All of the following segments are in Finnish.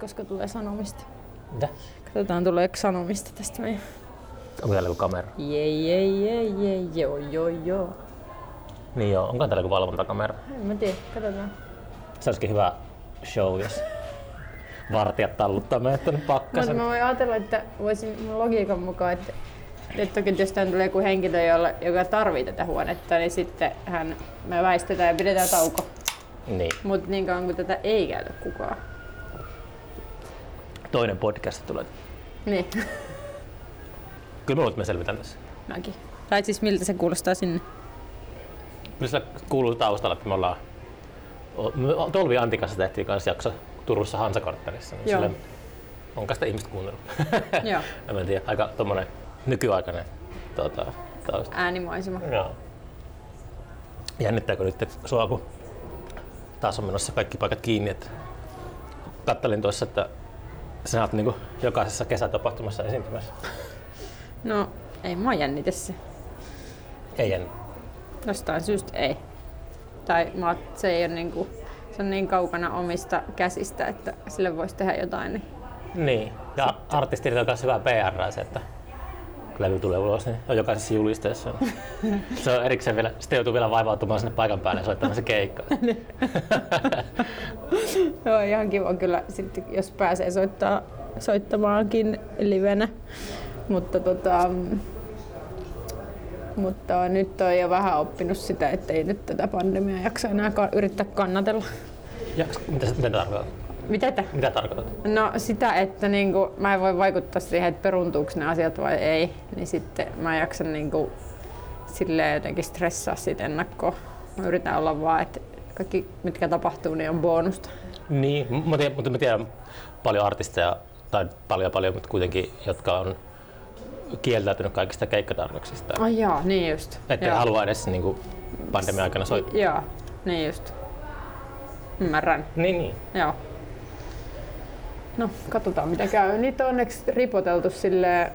koska tulee sanomista. Mitä? Katsotaan tuleeko sanomista tästä meidän. Onko täällä joku kamera? Jei, jei, jei, jei, joo, joo, joo. Niin joo, onko täällä joku valvontakamera? En mä tiedä, katsotaan. Se olisikin hyvä show, jos vartijat talluttaa meidät tänne Mutta pakkasen. mä voin ajatella, että voisin mun logiikan mukaan, että, että toki jos tänne tulee joku henkilö, jolla, joka tarvii tätä huonetta, niin sitten hän, me väistetään ja pidetään tauko. Niin. Mutta niin kauan kuin tätä ei käytä kukaan. Toinen podcast tulee. Niin, Kyllä mä luulen, että me selvitään tässä. mäkin. Tai siis miltä se kuulostaa sinne? Kyllä kuuluu taustalla, että me ollaan... Tolvi Antikassa tehtiin kanssa jakso Turussa Hansakorttelissa. Niin Joo. sille onko sitä ihmiset kuunnellut? Joo. en tiedä, aika tommonen nykyaikainen tota, tausta. Äänimaisema. Joo. Jännittääkö nyt sua, kun taas on menossa kaikki paikat kiinni, että kattelin tuossa, että sä oot niinku jokaisessa kesätapahtumassa esiintymässä. No, ei mua jännitä se. Ei jänni. Jostain syystä ei. Tai mä, oot- se ei ole niinku, se on niin kaukana omista käsistä, että sille voisi tehdä jotain. Niin. Niin. Ja artistille on myös hyvää PR se, että levy tulee ulos, niin on jokaisessa julisteessa. se on erikseen vielä, sitten joutuu vielä vaivautumaan sinne paikan päälle ja soittamaan se keikka. Joo, ihan kiva kyllä, sitten, jos pääsee soittaa, soittamaankin livenä. Mutta, tota, mutta nyt on jo vähän oppinut sitä, että ei nyt tätä pandemiaa jaksa enää ka- yrittää kannatella. Ja, mitä, mitä tarkoitat? Mitä tä? Mitä tarkoitat? No sitä, että niinku, mä en voi vaikuttaa siihen, että peruntuuko ne asiat vai ei, niin sitten mä jaksan niinku, silleen jotenkin stressaa siitä ennakkoon. Mä yritän olla vaan, että kaikki mitkä tapahtuu, niin on bonusta. Niin, m- mä tiedän, mutta mä tiedän paljon artisteja, tai paljon paljon, mutta kuitenkin, jotka on kieltäytynyt kaikista keikkatarjouksista. Ai jaa, niin just. Että Joo. halua edes niin kuin pandemian aikana soittaa. Joo, niin just. Ymmärrän. Niin, niin. Joo. No, katsotaan mitä käy. Niitä on onneksi ripoteltu sille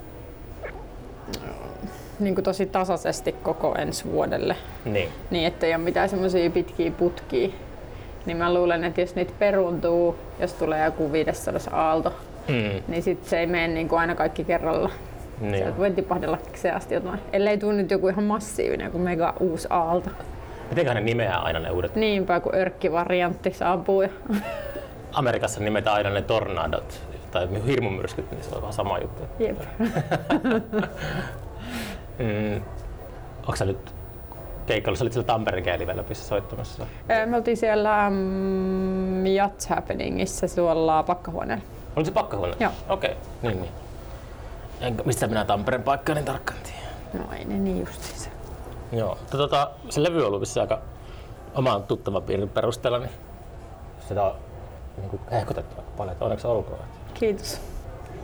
niin kuin tosi tasaisesti koko ensi vuodelle. niin. Niin, ettei ole mitään semmoisia pitkiä putkia. Niin mä luulen, että jos niitä peruuntuu, jos tulee joku 500 aalto, Mm, niin sit se ei mene niin kuin aina kaikki kerralla. niin. Sieltä voi tipahdella asti jotain. Ellei tule nyt joku ihan massiivinen, joku mega uusi aalto. Mitenköhän ne nimeää aina ne uudet? Niinpä, kun örkkivariantti saapuu. Ja... Amerikassa nimetään aina ne tornadot tai hirmumyrskyt, niin se on vähän sama juttu. Jep. Mm. Onko sä nyt keikalla? Sä olit siellä Tampereen Keelivelöpissä soittamassa. Ö, Me oltiin siellä mm, Yachts Happeningissa tuolla pakkahuoneella. Oli se pakkahuone? Joo. Okei, okay. niin niin. Enkä, mistä minä Tampereen paikkaa niin tarkkaan tiedä. No ei ne niin justiinsa. Joo. Tota, se levy on ollut aika oman tuttavan piirin perusteella, niin sitä on niin kuin hehkutettu aika paljon, että onneksi olkoon. Kiitos.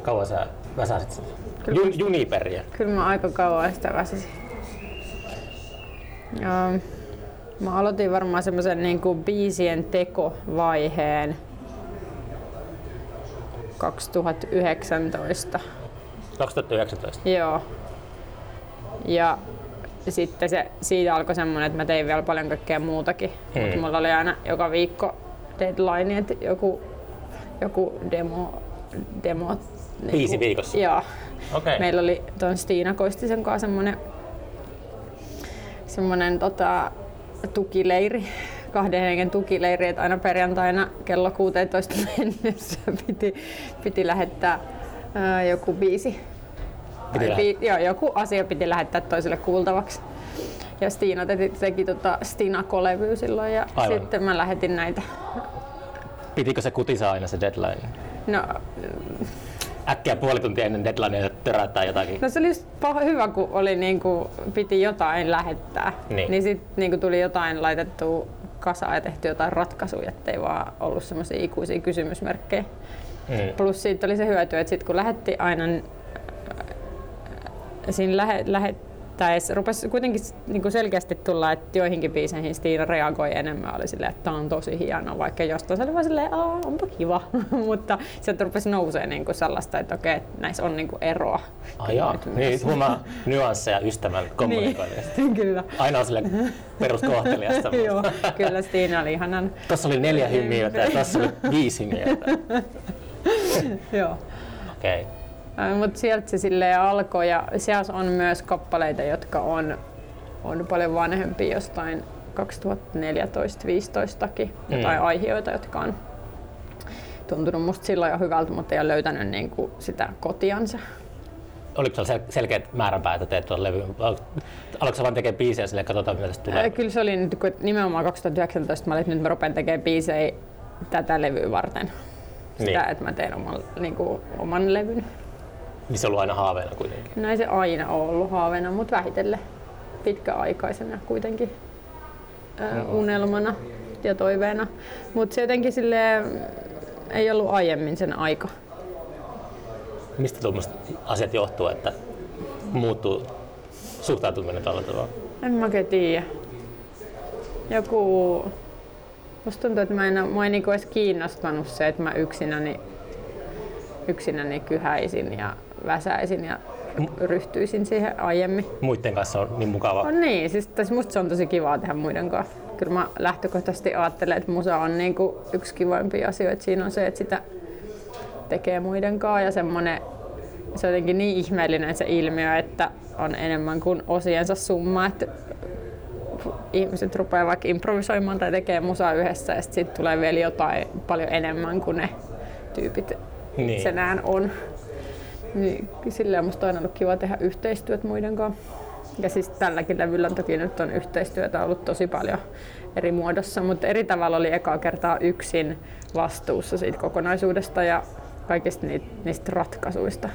Kauan sä väsäsit sitä? Kyllä. Jun, juniperiä. Kyllä mä aika kauan sitä väsisin. Ja mä aloitin varmaan semmoisen niin kuin biisien tekovaiheen 2019. 2019. Joo. Ja sitten se, siitä alkoi semmoinen, että mä tein vielä paljon kaikkea muutakin. Hmm. Mutta mulla oli aina joka viikko deadline, että joku, joku demo, demo Biisi viikossa? Joo. Okei. Meillä oli tuon Stiina Koistisen kanssa semmoinen, semmoinen tota, tukileiri, kahden hengen tukileiri, että aina perjantaina kello 16 mennessä piti, piti lähettää ää, joku biisi. Piti bi- joo, joku asia piti lähettää toiselle kuultavaksi. Ja Stiina teki, teki tota Stinako-levyä silloin ja Aivan. sitten mä lähetin näitä. Pitikö se kutisa aina se deadline? No, Äkkiä puoli tuntia ennen deadlinea töräyttää jotakin. No se oli just paha, hyvä, kun oli niinku, piti jotain lähettää. Niin. Niin sitten niinku tuli jotain laitettua kasaan ja tehty jotain ratkaisuja, ettei vaan ollut semmoisia ikuisia kysymysmerkkejä. Mm. Plus siitä oli se hyöty, että sit kun lähetti aina äh, siinä lähe, lähettäessä rupesi kuitenkin niin selkeästi tulla, että joihinkin biiseihin Stiina reagoi enemmän. Oli silleen, että tämä on tosi hieno, vaikka jostain se oli vaan silleen, Aa, onpa kiva. Mutta sieltä rupesi nousee niin kuin sellaista, että okei, näissä on niin kuin eroa. Jaa, Nyt niin huomaa nyansseja ystävän kommunikoinnista. Niin, kyllä. Aina on sille peruskohtelijasta. Joo, kyllä Stiina oli ihanan. Tuossa oli neljä hymiötä ja tuossa oli viisi hymiötä. Joo. Okei. Okay. Mutta sieltä se silleen alkoi ja siellä on myös kappaleita, jotka on, on paljon vanhempia jostain 2014-2015kin. Jotain mm. aiheita, jotka on tuntunut musta silloin jo hyvältä, mutta ei ole löytänyt niin kuin sitä kotiansa. Oliko se selkeät määränpäät, että teet tuon levy? Aloitko sä vaan tekemään biisejä sille, katsotaan mitä tästä tulee? Kyllä se oli nyt, kun nimenomaan 2019 mä olin, että nyt mä rupean tekemään biisejä tätä levyä varten. Sitä, niin. että mä teen oman, niin kuin, oman levyn. Niin se on ollut aina haaveena kuitenkin? Näin se aina on ollut haaveena, mutta vähitellen pitkäaikaisena kuitenkin mm. unelmana ja toiveena. Mutta se jotenkin sille ei ollut aiemmin sen aika. Mistä tuommoiset asiat johtuu, että muuttuu suhtautuminen tällä tavalla? En mä tiedä. Joku... Musta tuntuu, että mä en, mä en niinku edes kiinnostanut se, että mä yksinäni, yksinäni kyhäisin ja väsäisin ja ryhtyisin siihen aiemmin. Muiden kanssa on niin mukava. On niin, siis musta se on tosi kivaa tehdä muiden kanssa. Kyllä mä lähtökohtaisesti ajattelen, että musa on niinku yksi kivoimpia asioita. Siinä on se, että sitä tekee muiden kanssa ja semmonen, se on jotenkin niin ihmeellinen se ilmiö, että on enemmän kuin osiensa summa, että ihmiset rupeaa vaikka improvisoimaan tai tekee musaa yhdessä ja sitten tulee vielä jotain paljon enemmän kuin ne tyypit niin. itsenään on. Niin, silleen musta on ollut kiva tehdä yhteistyötä muiden kanssa. Ja siis tälläkin levyllä toki nyt on yhteistyötä ollut tosi paljon eri muodossa, mutta eri tavalla oli ekaa kertaa yksin vastuussa siitä kokonaisuudesta ja kaikista niitä, niistä ratkaisuista.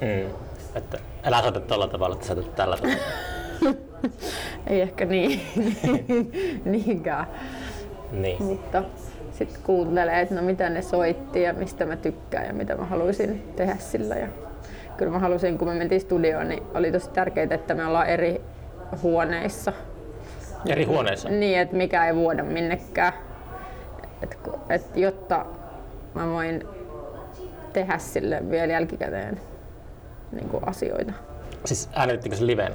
Mm. Että älä soita tällä tavalla, että sä tällä tavalla. Ei ehkä niin, niinkään. Niin. Mutta sitten kuuntelee, että no mitä ne soitti ja mistä mä tykkään ja mitä mä haluaisin tehdä sillä. Ja kyllä mä halusin, kun me mentiin studioon, niin oli tosi tärkeää, että me ollaan eri huoneissa. Eri huoneissa? Niin, että mikä ei vuoda minnekään. Et, et, jotta mä voin tehdä sille vielä jälkikäteen niin kuin asioita. Siis äänitettiinkö se liveen?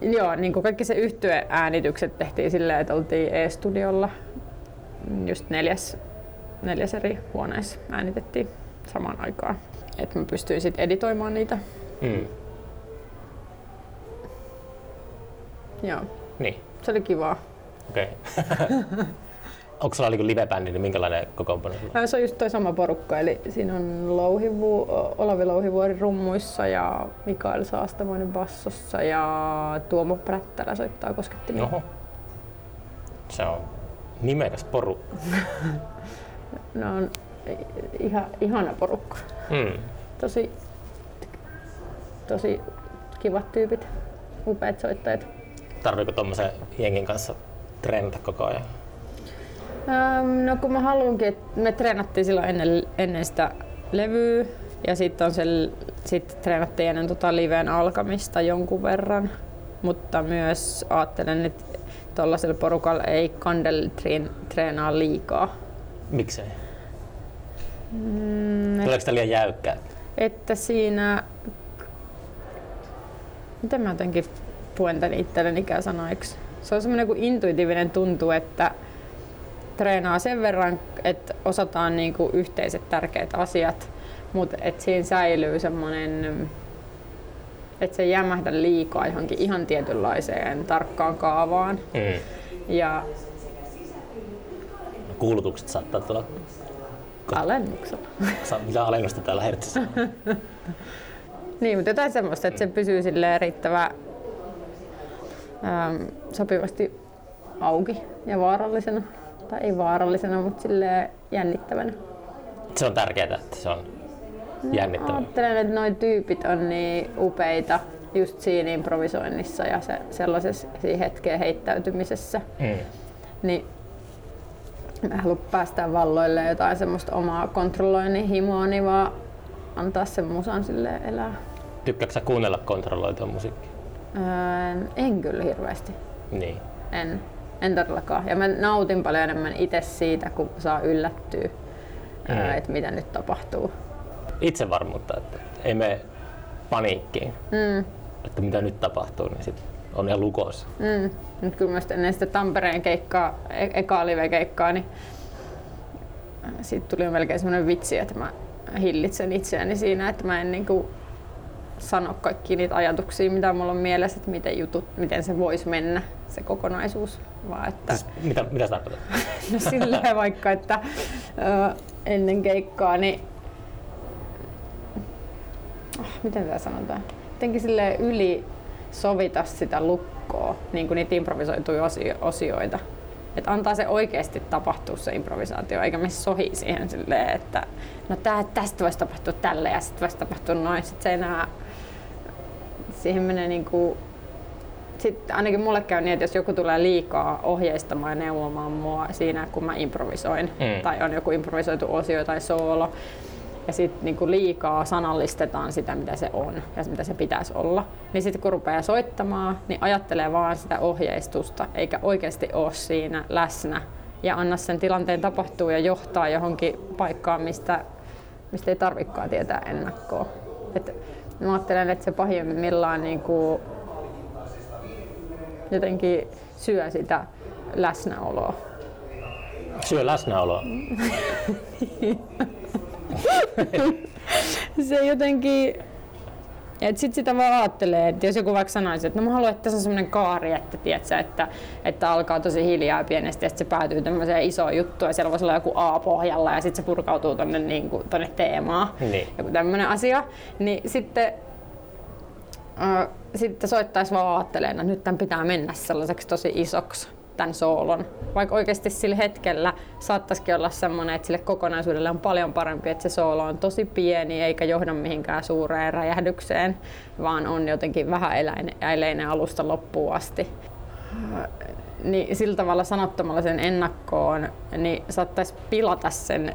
Joo, niin kuin kaikki se yhtyeäänitykset tehtiin silleen, että oltiin E-studiolla just neljäs, neljäs eri huoneessa äänitettiin samaan aikaan. Että mä pystyin sitten editoimaan niitä. Mm. Joo. Niin. Se oli kivaa. Okei. Okay. Onko sulla niinku live-bändi, niin minkälainen kokoonpano sulla? Se on just toi sama porukka, eli siinä on Louhivu, Olavi Louhivuori rummuissa ja Mikael Saastamoinen bassossa ja Tuomo Prättälä soittaa koskettimia. Oho. Se on nimekäs porukka. no on ihan, ihana porukka. Mm. Tosi, tosi kivat tyypit, upeat soittajat. Tarviiko tuommoisen jengin kanssa treenata koko ajan? Ähm, no kun mä haluankin, että me treenattiin silloin ennen, ennen sitä levyä ja sitten on se, sit treenattiin ennen tota liveen alkamista jonkun verran. Mutta myös ajattelen, että tuollaisella porukalla ei kandel treenaa liikaa. Miksei? Mm, Tuleeko sitä liian jäykkää? Että siinä... Miten mä jotenkin puen tän itselleni sanoiksi? Se on semmoinen kuin intuitiivinen tuntuu, että treenaa sen verran, että osataan niinku yhteiset tärkeät asiat, mutta että siinä säilyy semmoinen, että se ei jämähdä liikaa johonkin ihan tietynlaiseen tarkkaan kaavaan. Mm. Ja kuulutukset saattaa tulla alennuksella. Mitä alennusta täällä hertsissä Niin, mutta jotain semmoista, että se pysyy sille riittävän ähm, sopivasti auki ja vaarallisena tai ei vaarallisena, mutta sille jännittävänä. Se on tärkeää, että se on jännittävää. Ajattelen, että nuo tyypit on niin upeita just siinä improvisoinnissa ja se, sellaisessa hetkeen heittäytymisessä. Mm. Niin mä haluan päästä valloille jotain semmoista omaa kontrolloinnin himoa, niin vaan antaa sen musan sille elää. Tykkääksä kuunnella kontrolloitua musiikkia? Öö, en kyllä hirveästi. Niin. En. En todellakaan. Ja mä nautin paljon enemmän itse siitä, kun saa yllättyä, mm. että mitä nyt tapahtuu. Itsevarmuutta, että ei me paniikkiin, mm. että mitä nyt tapahtuu, niin sit on ihan lukossa. Mm. Nyt kyllä myös ennen sitä Tampereen keikkaa, e- ekaa live-keikkaa, niin siitä tuli melkein semmoinen vitsi, että mä hillitsen itseäni siinä, että mä en niin kuin sano kaikki niitä ajatuksia, mitä mulla on mielessä, että miten, jutut, miten se voisi mennä, se kokonaisuus. Vaan että, Siis, mitä, mitä sä tarkoitat? no silleen vaikka, että ö, ennen keikkaa, niin oh, miten tämä sanotaan? Jotenkin sille yli sovita sitä lukkoa, niin kuin niitä improvisoituja osio- osioita. Että antaa se oikeasti tapahtua se improvisaatio, eikä me sohi siihen silleen, että no tää, tästä voisi tapahtua tälle ja sitten voisi tapahtua noin. Sitten se enää, siihen menee niinku, sitten ainakin mulle käy niin, että jos joku tulee liikaa ohjeistamaan ja neuvomaan mua siinä, kun mä improvisoin, Mm. tai on joku improvisoitu osio tai soolo, ja sitten niinku liikaa sanallistetaan sitä, mitä se on ja mitä se pitäisi olla. Niin sitten kun rupeaa soittamaan, niin ajattelee vaan sitä ohjeistusta, eikä oikeasti ole siinä läsnä ja anna sen tilanteen tapahtua ja johtaa johonkin paikkaan, mistä, mistä ei tarvikaan tietää ennakkoa. Et mä ajattelen, että se pahimmillaan niinku jotenkin syö sitä läsnäoloa. Syö läsnäoloa. se jotenkin... Et sit sitä vaan ajattelee, että jos joku vaikka sanoisi, että no mä haluan, että tässä on semmoinen kaari, että, tiedätkö, että, että alkaa tosi hiljaa ja pienesti ja sitten se päätyy tämmöiseen isoon juttuun ja siellä voisi olla joku A pohjalla ja sitten se purkautuu tonne, niin kuin, tonne teemaan. Niin. Joku tämmöinen asia. Niin sitten äh, sitten soittaisi vaan ajattelemaan, että nyt tämän pitää mennä sellaiseksi tosi isoksi tämän soolon. Vaikka oikeasti sillä hetkellä saattaisikin olla semmoinen, että sille kokonaisuudelle on paljon parempi, että se soolo on tosi pieni eikä johda mihinkään suureen räjähdykseen, vaan on jotenkin vähän eläinen alusta loppuun asti. Niin sillä tavalla sanottomalla sen ennakkoon, niin saattaisi pilata sen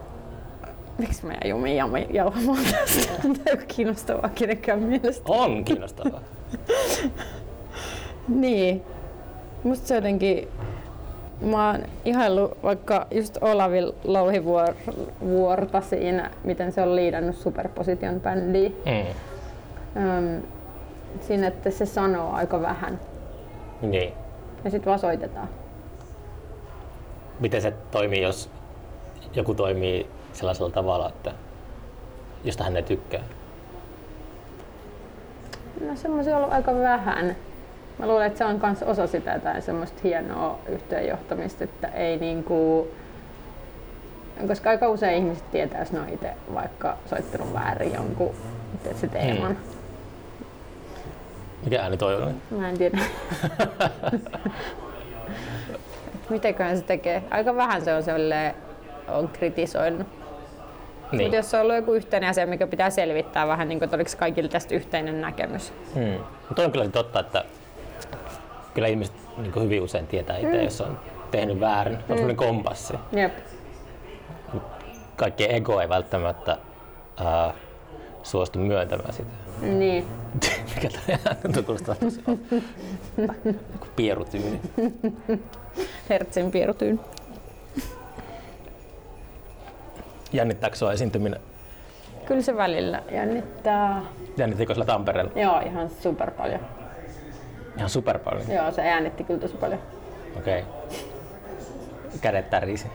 Miksi mä jäin jumiin jauhamaan tästä? Tämä ei ole kiinnostavaa kenenkään mielestä. On kiinnostavaa. Niin. Musta se jotenkin... Mä oon ihaillut vaikka just Olavi Louhivuorta siinä, miten se on liidannut Superposition bändiä. Mm. Öm, siinä, että se sanoo aika vähän Niin. ja sitten vaan soitetaan. Miten se toimii, jos joku toimii sellaisella tavalla, että josta hän ei tykkää? No semmoisia on ollut aika vähän. Mä luulen, että se on myös osa sitä jotain semmoista hienoa yhteenjohtamista, että ei niinku... Koska aika usein ihmiset tietää, jos ne on itse vaikka soittanut väärin jonkun se teeman. Mm. Mikä ääni toi oli? Mä en tiedä. Mitenköhän se tekee? Aika vähän se on silleen, on kritisoinut. Niin. Mutta jos se on ollut joku yhteinen asia, mikä pitää selvittää vähän, niin kuin, että oliko kaikille tästä yhteinen näkemys. Hmm. Mutta on kyllä totta, että kyllä ihmiset niin hyvin usein tietää itse, mm. jos on tehnyt väärin. On semmoinen kompassi. Jep. Kaikkien ego ei välttämättä äh, suostu myöntämään sitä. Niin. Mikä toi kuulostaa tosi pierutyyni. Hertzin pierutyyn. Jännittääkö sua esiintyminen? Kyllä se välillä jännittää. Jännittikö sillä Tampereella? Joo, ihan super paljon. Ihan super paljon. Joo, se jännitti kyllä tosi paljon. Okei. Kädet tärisi.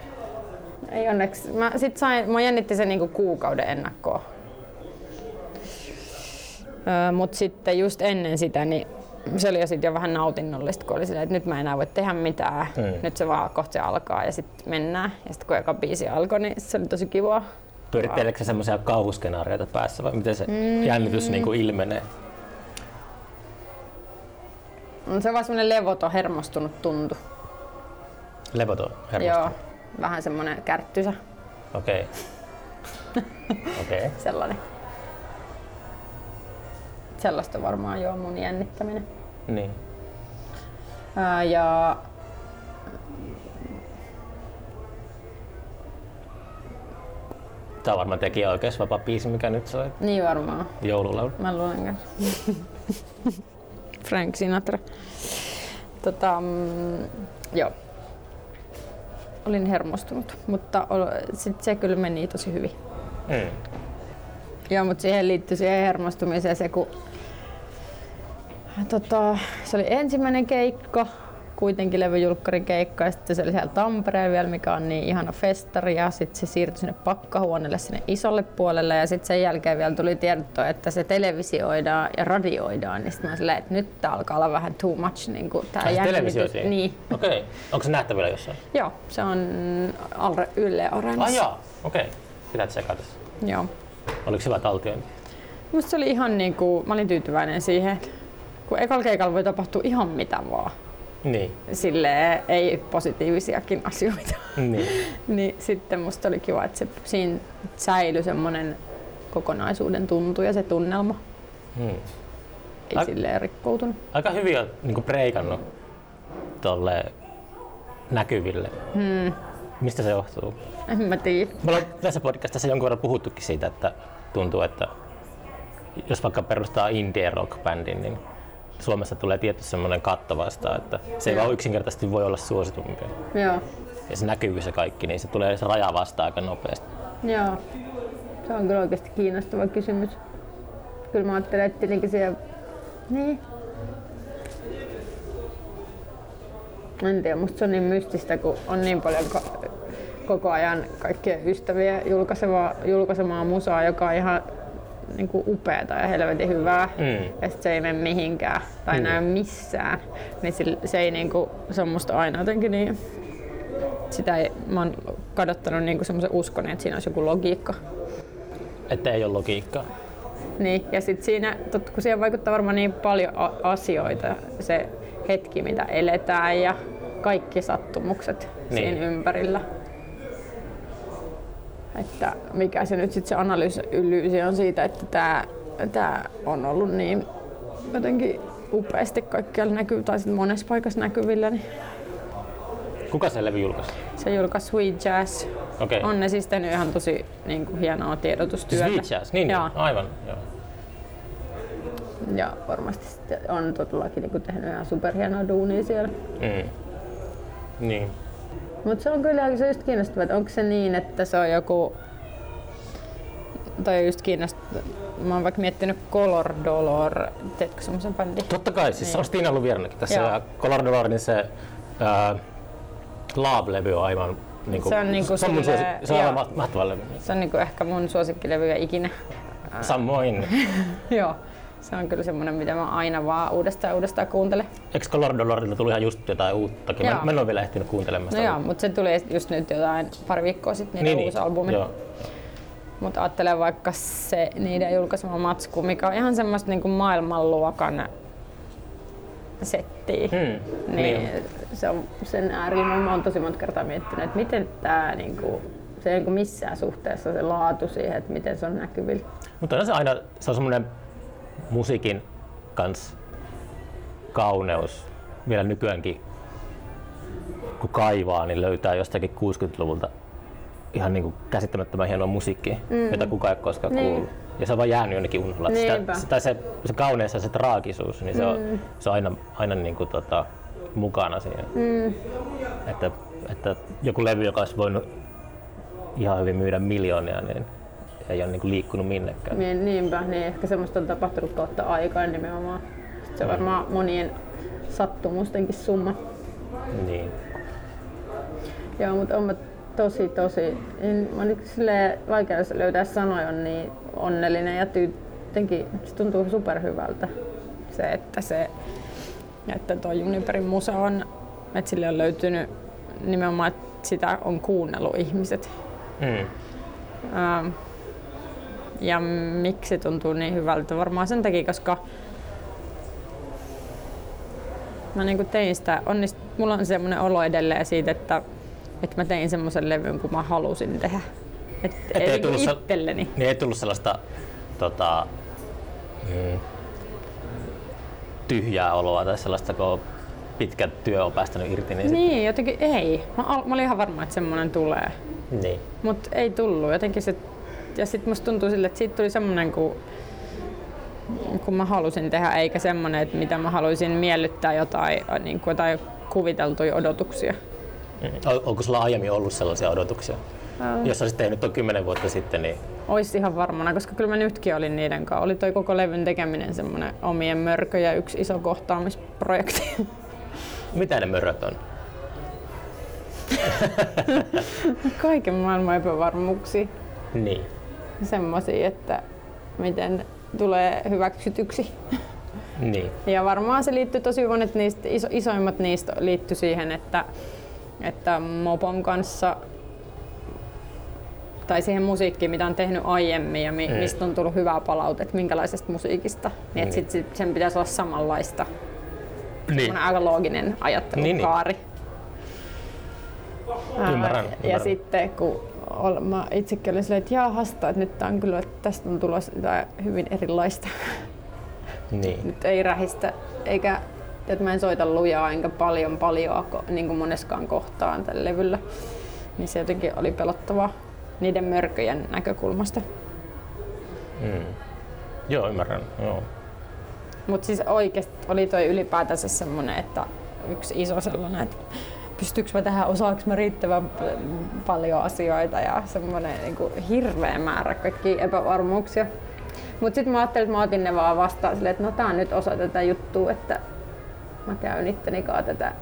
Ei onneksi. Mä sit sain, mä jännitti se niinku kuukauden ennakkoa. Öö, mut sitten just ennen sitä, niin se oli jo, sit jo vähän nautinnollista, kun oli silleen, että nyt mä en enää voi tehdä mitään. Mm. Nyt se vaan kohta se alkaa ja sitten mennään. Ja sitten kun eka biisi alkoi, niin se oli tosi kivaa. Pyöritteleekö se semmoisia kauhuskenaarioita päässä vai miten se mm. jännitys niin kuin ilmenee? On se vaan semmonen levoton, hermostunut tuntu. Levoton hermosto? Joo, vähän semmonen kärttysä, Okei. Okei. sellainen. Sellaista varmaan joo mun jännittäminen. Niin. Ää, ja Tämä on varmaan tekijäoikeusvapaa biisi, mikä nyt soi niin varmaan. joululaulu. Mä luulen kanssa. Frank Sinatra. Tota, mm, joo. Olin hermostunut, mutta sit se kyllä meni tosi hyvin. Mm. Joo, mutta siihen liittyy siihen hermostumiseen se, kun tota, se oli ensimmäinen keikka, kuitenkin levyjulkkarin keikka ja sitten se oli siellä Tampereen vielä, mikä on niin ihana festari ja sitten se siirtyi sinne pakkahuoneelle sinne isolle puolelle ja sitten sen jälkeen vielä tuli tiedotto, että se televisioidaan ja radioidaan, niin sitten mä silleen, että nyt tää alkaa olla vähän too much niin kuin tää Ai, jännitys- televisioitiin? Niin, Okei. Okay. Onko se nähtävillä jossain? joo, se on Alre Yle Areenassa. jaa, okei. Okay. Pitää tsekata. Joo. Oliko hyvä taltiointi? Musta se oli ihan niinku, mä olin tyytyväinen siihen, kun ekalla keikalla voi tapahtua ihan mitä vaan. Niin. Sille ei positiivisiakin asioita. niin. niin sitten musta oli kiva, että se, siinä säilyi semmonen kokonaisuuden tuntu ja se tunnelma. Hmm. Ei Ai- silleen rikkoutunut. Aika hyvin on niin breikannut tolle näkyville. Hmm. Mistä se johtuu? En mä tiedä. Me ollaan tässä podcastissa jonkun verran puhuttukin siitä, että tuntuu, että jos vaikka perustaa indie rock bändin, niin Suomessa tulee tietty semmoinen katto vastaan, että se ei Joo. vaan yksinkertaisesti voi olla suositumpia. Joo. Ja se näkyvyys ja kaikki, niin se tulee se raja vastaan aika nopeasti. Joo. Se on kyllä oikeasti kiinnostava kysymys. Kyllä mä ajattelen, että tietenkin siellä... Niin. En tiedä, musta se on niin mystistä, kun on niin paljon ka- koko ajan kaikkien ystäviä julkaisemaa, julkaisemaa musaa, joka on ihan niin kuin upeata ja helvetin hyvää. Mm. Ja sit se ei mene mihinkään tai Mm. näy missään. Niin sille- se, ei niin kuin, se on musta aina jotenkin niin sitä ei, mä oon kadottanut niinku semmoisen uskon, että siinä olisi joku logiikka. Että ei ole logiikkaa. Niin, ja sitten siinä, tot, kun siihen vaikuttaa varmaan niin paljon a- asioita, se hetki, mitä eletään ja kaikki sattumukset Niin. siinä ympärillä. Että mikä se nyt sitten se analyysi on siitä, että tämä tää on ollut niin jotenkin upeasti kaikkialla näkyy, tai sitten monessa paikassa näkyvillä, niin Kuka se levy julkaisi? se julkaisi Sweet Jazz. Okei. On ne siis tehnyt ihan tosi niin kuin, hienoa tiedotustyötä. Sweet Jazz, niin. Joo. aivan. Joo. Ja varmasti sitten on todellakin niin tehnyt ihan superhienoa duunia siellä. Mm. Niin. Mutta se on kyllä se on just kiinnostavaa, että onko se niin, että se on joku... Tai just kiinnostavaa. Mä oon vaikka miettinyt Color Dolor, teetkö semmoisen bändin? Totta kai, siis Niin. on Stina ollut vieraanakin tässä. Joo. Color Dolorin se ää, Love-levy on aivan niinku, Se on niinku se on, mun silleen- suosi, se on aivan mahtava levy. Se on niinku ehkä mun suosikkilevyjä ikinä. Samoin. Joo. Se on kyllä semmonen, mitä mä aina vaan uudestaan ja uudestaan kuuntelen. Eikö Color Dolorilta tuli ihan just jotain uuttakin? Mä, Joo. mä en ole vielä ehtinyt kuuntelemaan No sitä. joo, mutta se tuli just nyt jotain pari viikkoa sitten niiden niin, uusi niin. albumi. Joo. Mutta ajattelen vaikka se niiden julkaisema matsku, mikä on ihan semmoista niinku maailmanluokan settiä. Hmm. Niin, Niin. se on sen äärellä. Mä oon tosi monta kertaa miettinyt, että miten tämä niinku, se ei niinku missään suhteessa se laatu siihen, että miten se on näkyvillä. Mutta on se aina, se on semmoinen musiikin kans kauneus vielä nykyäänkin. Kun kaivaa, niin löytää jostakin 60-luvulta ihan niin kuin käsittämättömän hienoa musiikkia, mm. jota kukaan ei koskaan Niin. kuullut. Ja se on vaan jäänyt jonnekin unholaan. Niinpä. Sitä, sitä, se, se kauneus ja se traagisuus, niin se on, se on aina, aina niin kuin tota, mukana siinä. Mm. Että, että joku levy, joka olisi voinut ihan hyvin myydä miljoonia, niin ei ole niin kuin liikkunut minnekään. Niin, niinpä, niin ehkä semmoista on tapahtunut kautta aikaa nimenomaan. Sitten se on varmaan monien sattumustenkin summa. Niin. Joo, mutta on mä tosi tosi, en, mä olin silleen vaikea löytää sanoja, on niin onnellinen ja tyy, jotenkin se tuntuu superhyvältä. Se, että se, että tuo Juniperin musa on, että sille on löytynyt nimenomaan, että sitä on kuunnellut ihmiset. Mm. Ähm, ja miksi se tuntuu niin hyvältä? Varmaan sen takia, koska mä niin tein sitä, onnist, mulla on semmoinen olo edelleen siitä, että, että mä tein semmoisen levyn, kun mä halusin tehdä. Et, Et ei ei tullut se- itselleni. Niin ei tullut sellaista tota, mm, tyhjää oloa tai sellaista, kun pitkä työ on päästänyt irti. Niin, Niin, jotenkin ei. Mä, mä olin ihan varma, että semmoinen tulee. Sit, niin. Mutta ei tullut. Jotenkin se, ja sitten musta tuntuu sille, että siitä tuli semmoinen, kun, kun mä halusin tehdä, eikä semmoinen, että mitä mä haluaisin miellyttää jotain, niin kuin jotain kuviteltuja odotuksia. Mm. On- Onko sulla aiemmin ollut sellaisia odotuksia? Ää. Jos olisit tehnyt tuon kymmenen vuotta sitten, niin Ois ihan varmana, koska kyllä mä nytkin olin niiden kanssa. Oli toi koko levyn tekeminen semmoinen omien mörköjä yksi iso kohtaamisprojekti. Mitä ne möröt on? Kaiken maailman epävarmuuksia. Niin. Semmoisia, että miten tulee hyväksytyksi. Niin. Ja varmaan se liittyy tosi monet niistä, iso, isoimmat niistä liittyy siihen, että, että Mopon kanssa tai siihen musiikkiin, mitä on tehnyt aiemmin ja mi, Mm. mistä on tullut hyvää palautetta, minkälaisesta musiikista, niin, Niin. sit, sen pitäisi olla samanlaista. niin. Aika looginen ajattelukaari. Ää, Ymmärrän, Ja ymmärrän. sitten kun ol, mä itsekin olin silleen, että jaa hasta, että nyt tää on kyllä, että tästä on tulossa jotain hyvin erilaista. Niin. Nyt ei rähistä, eikä että mä en soita lujaa enkä paljon paljon niin kuin moneskaan kohtaan tällä levyllä. Niin se jotenkin oli pelottavaa niiden mörköjen näkökulmasta. Mm. Joo, ymmärrän. Joo. Mutta siis oikeasti oli toi ylipäätänsä semmonen, että yksi iso sellainen, että pystyykö mä tähän, osaanko mä riittävän paljon asioita ja semmoinen niin hirveä määrä kaikkia epävarmuuksia. Mutta sitten mä ajattelin, että mä otin ne vaan vastaan silleen, että no tää on nyt osa tätä juttua, että mä käyn itteni tätä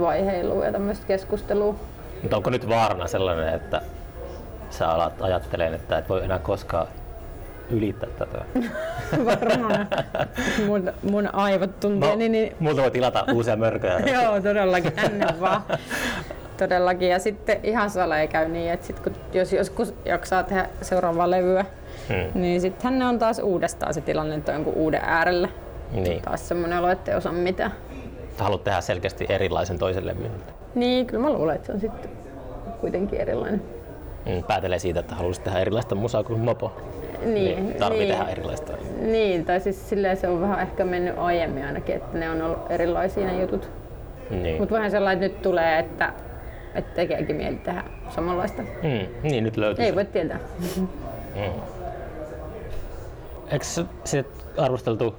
vaiheilua ja tämmöistä keskustelua. Mutta onko nyt vaarana sellainen, että sä alat ajattelemaan, että et voi enää koskaan ylittää tätä? Varmaan mun, mun aivot tuntee, niin, niin Multa voi tilata uusia mörköjä. Joo, todellakin tänne vaan. Todellakin. Ja sitten ihan salee käy niin, että sit kun, jos joskus jaksaa tehdä seuraavaa levyä, Hmm. niin sittenhän ne on taas uudestaan se tilanne, että on jonkun uuden äärellä. Niin. Taas semmoinen olo, että ei osaa mitään. Haluat tehdä selkeästi erilaisen toisen levyn. Niin, kyllä mä luulen, että se on sitten kuitenkin erilainen. Mm, päätelee siitä, että haluaisit tehdä erilaista musaa kuin Mopo. Niin, Tarvii niin. tehdä erilaista. Niin, tai siis silleen se on vähän ehkä mennyt aiemmin ainakin, että ne on ollut erilaisia ne jutut. Niin. Mutta vähän sellainen, että nyt tulee, että, että tekeekin mieli tehdä samanlaista. Mm, niin, nyt löytyy. Ei se. voi tietää. Mm. Eikö se sit arvosteltu,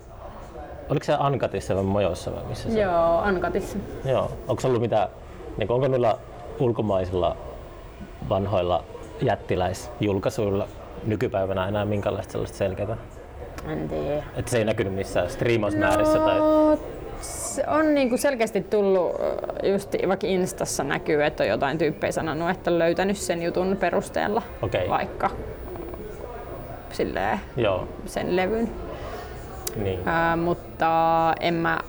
oliko se Ankatissa vai Mojossa vai missä se Joo, Ankatissa. Joo. Onko ollut mitään, niin onko noilla ulkomaisilla vanhoilla jättiläisjulkaisuilla nykypäivänä enää minkälaista sellaista selkeää? En tiedä. Että se ei näkynyt missään striimausmäärissä tai... No, se on niinku selkeästi tullut, just vaikka Instassa näkyy, että on jotain tyyppejä sanonut, että on löytänyt sen jutun perusteella Okei. vaikka silleen, Joo, sen levyn. niin. Ää, mutta en mä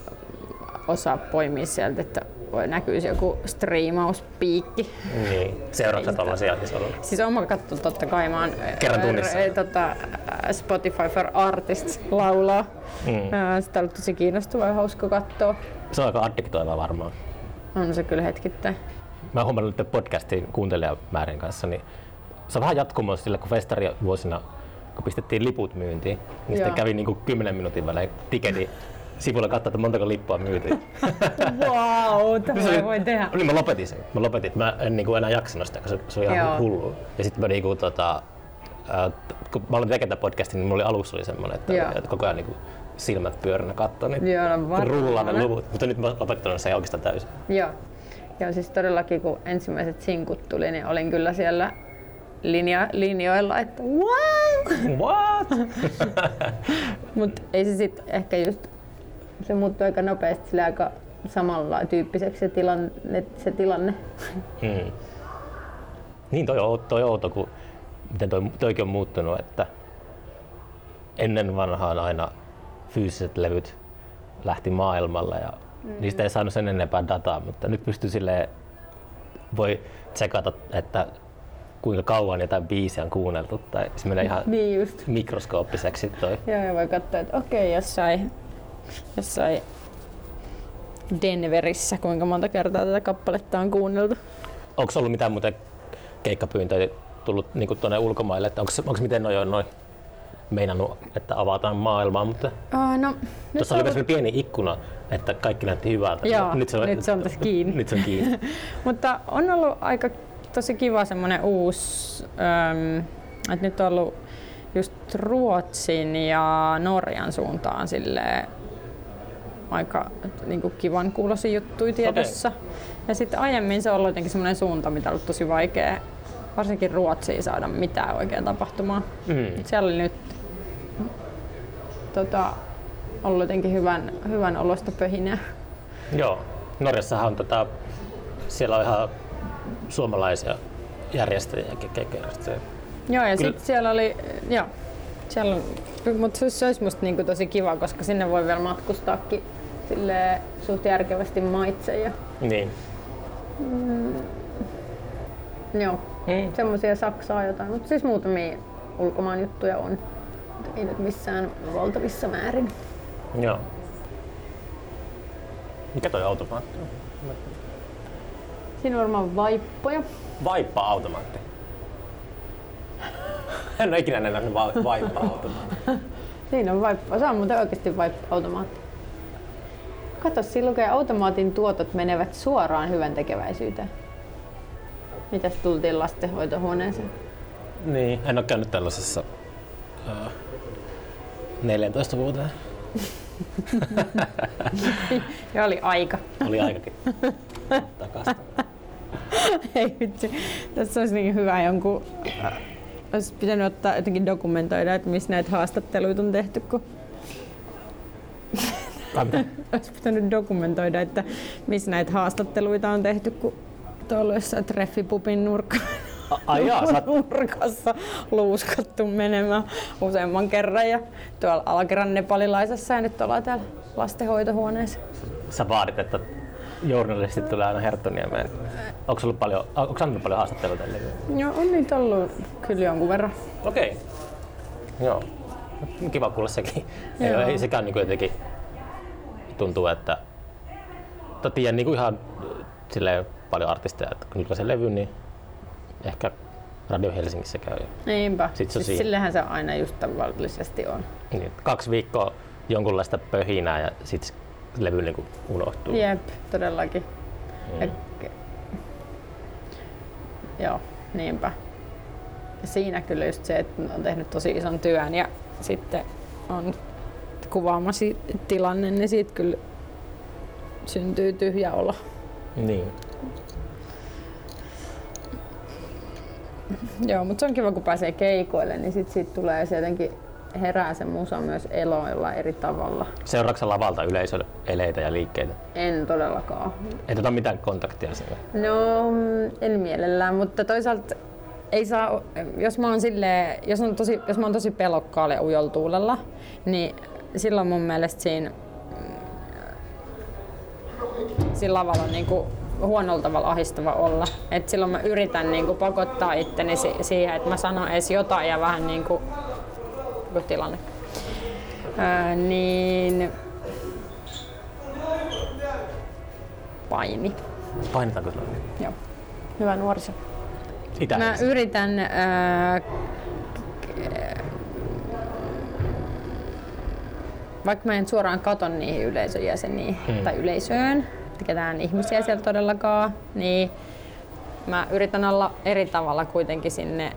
osaa poimia sieltä, että voi näkyisi joku striimauspiikki. niin. Seuraatko tollasia isolla? Siis oon mä kattu totta kai, mä oon Kerran tunnissa. ää, tota, ää, Spotify for Artists laulaa. Mm. Sitä on ollut tosi kiinnostavaa ja hauska katsoa. Se on aika addiktoivaa varmaan. On se kyllä hetkittäin. Mä huomannut nyt podcastin kuuntelijamäärin kanssa, niin se on vähän jatkumoa sillä, kun festari vuosina, kun pistettiin liput myyntiin, niin sitten Joo. kävi niinku 10 minuutin välein tiketin sivulla katsoa, että montako lippua myytiin. Wow, tämä voi tehdä. Niin mä lopetin sen. Mä lopetin. Mä en niinku enää jaksanut sitä, koska se, se oli ihan Joo. hullu. Ja sitten mä niinku tota, ää, kun mä aloin tekemään tätä podcastia, niin mulla oli alussa oli semmoinen, että, Joo. että koko ajan niinku silmät pyöränä kattoo niitä Joo, no rullaa ne luvut. Mutta nyt mä oon lopettanut sen oikeastaan täysin. Joo. Joo, siis todellakin kun ensimmäiset sinkut tuli, niin olin kyllä siellä linja, linjoilla, että wow! What? Mutta ei se sitten ehkä just, se muuttui aika nopeasti sille aika samalla tyyppiseksi se tilanne. Se tilanne. Mm. Niin toi on, toi on outo, kun miten toi, toikin on muuttunut, että ennen vanhaan aina fyysiset levyt lähti maailmalle ja mm. niistä ei saanut sen enempää dataa, mutta nyt pystyy silleen, voi tsekata, että kuinka kauan jotain biisiä on kuunneltu tai se menee ihan Niin just. mikroskooppiseksi toi. Joo, ja voi katsoa, että okei, jossain, jossain Denverissä, kuinka monta kertaa tätä kappaletta on kuunneltu. Onko ollut mitään muuten keikkapyyntöjä tullut niin tuonne ulkomaille, että onko, onko miten noi on noin meinannut, että avataan maailmaa, mutta Uh, no, tuossa oli sellainen pieni ikkuna, että kaikki näytti hyvältä. Joo, nyt se on, nyt se on tässä kiinni. Nyt se on kiinni. Mutta on ollut aika tosi kiva semmoinen uusi, äm, että nyt on ollut just Ruotsin ja Norjan suuntaan silleen aika niin kuin kivan kuuloisia juttuja tiedossa. Ja sitten aiemmin se on ollut jotenkin semmoinen suunta, mitä on ollut tosi vaikea varsinkin Ruotsiin saada mitään oikein tapahtumaa. Mm. Siellä oli nyt tota, ollut jotenkin hyvän, hyvän olosta pöhinää. Joo. Norjassahan on tota, siellä on ihan suomalaisia järjestäjiä ja. Joo, ja sitten siellä oli, joo, siellä on, mutta se, se olisi musta niinku tosi kiva, koska sinne voi vielä matkustaakin silleen suht järkevästi maitse. Ja, Niin. joo, Mm. semmoisia Saksaa jotain, mutta siis muutamia ulkomaan juttuja on. Ei nyt missään valtavissa määrin. Joo. Mikä toi automaatti on? Siinä on varmaan vaippoja. Vaippa-automaatti. En ole ikinä nähnyt va- vaippa-automaatti. Siinä on vaippa. Se on muuten oikeasti vaippa-automaatti. Kato, siinä lukee automaatin tuotot menevät suoraan hyvän tekeväisyyteen. Mitäs tultiin lastenhoitohuoneeseen? Niin, en ole käynyt tällaisessa uh, 14 vuoteen. Ja oli aika. Oli aikakin takasta. Ei vitsi. Tässä olisi niin hyvä jonkun... Olisi pitänyt ottaa jotenkin dokumentoida, että missä näitä haastatteluita on tehty, kun olisi pitänyt dokumentoida, että missä näitä haastatteluita on tehty, kun tuolla jossain treffipupin nurkka, Ai jaa, sä, nurkassa luuskattu menemään useamman kerran ja tuolla alakerran nepalilaisessa ja nyt ollaan täällä lastenhoitohuoneessa. sä vaadit, että journalistit tulee aina Herttoniemeen. Onko ollut paljon, onko annettu paljon haastatteluita ennen? Joo, on niitä ollut kyllä jonkun verran. Okei. Joo. Kiva kuulla sekin. Ei, Joo. ei sekään niin jotenkin tuntuu, että tai tiedän niin kuin ihan silleen paljon artisteja, että kun julkaisee levy, niin ehkä Radio Helsingissä käy. Niinpä. Sit se on siis siinä. sillehän se aina just tavallisesti on. Niin, kaksi viikkoa jonkunlaista pöhinää ja sitten levy niin unohtuu. Jep, todellakin. Mm. Ja- Joo, niinpä. Ja siinä kyllä just se, että on tehnyt tosi ison työn ja sitten on kuvaamassa tilanne, niin siitä kyllä syntyy tyhjä olo. Niin. Joo, mutta se on kiva, kun pääsee keikoille, niin sit siitä tulee se jotenkin herää se musa myös eloilla eri tavalla. Seuraatko lavalta yleisölle eleitä ja liikkeitä? En todellakaan. Et ota mitään kontaktia sinne. No, en mielellään, mutta toisaalta ei saa, jos mä oon, silleen, jos on tosi, jos mä oon tosi pelokkaalla ja ujoltuulella, niin silloin mun mielestä siinä, mm, sillä lavalla on niinku huonolla tavalla ahistava olla. Et silloin mä yritän niinku pakottaa itteni si- siihen, että mä sanon edes jotain ja vähän niinku, joku tilanne. Ää, niin paini. Painetaanko sulla? Joo. Hyvä nuoriso. Itä Mä yritän ää, vaikka mä en suoraan katon niihin yleisön jäseniin Hmm. tai yleisöön, ketään ihmisiä siellä todellakaan, niin mä yritän olla eri tavalla kuitenkin sinne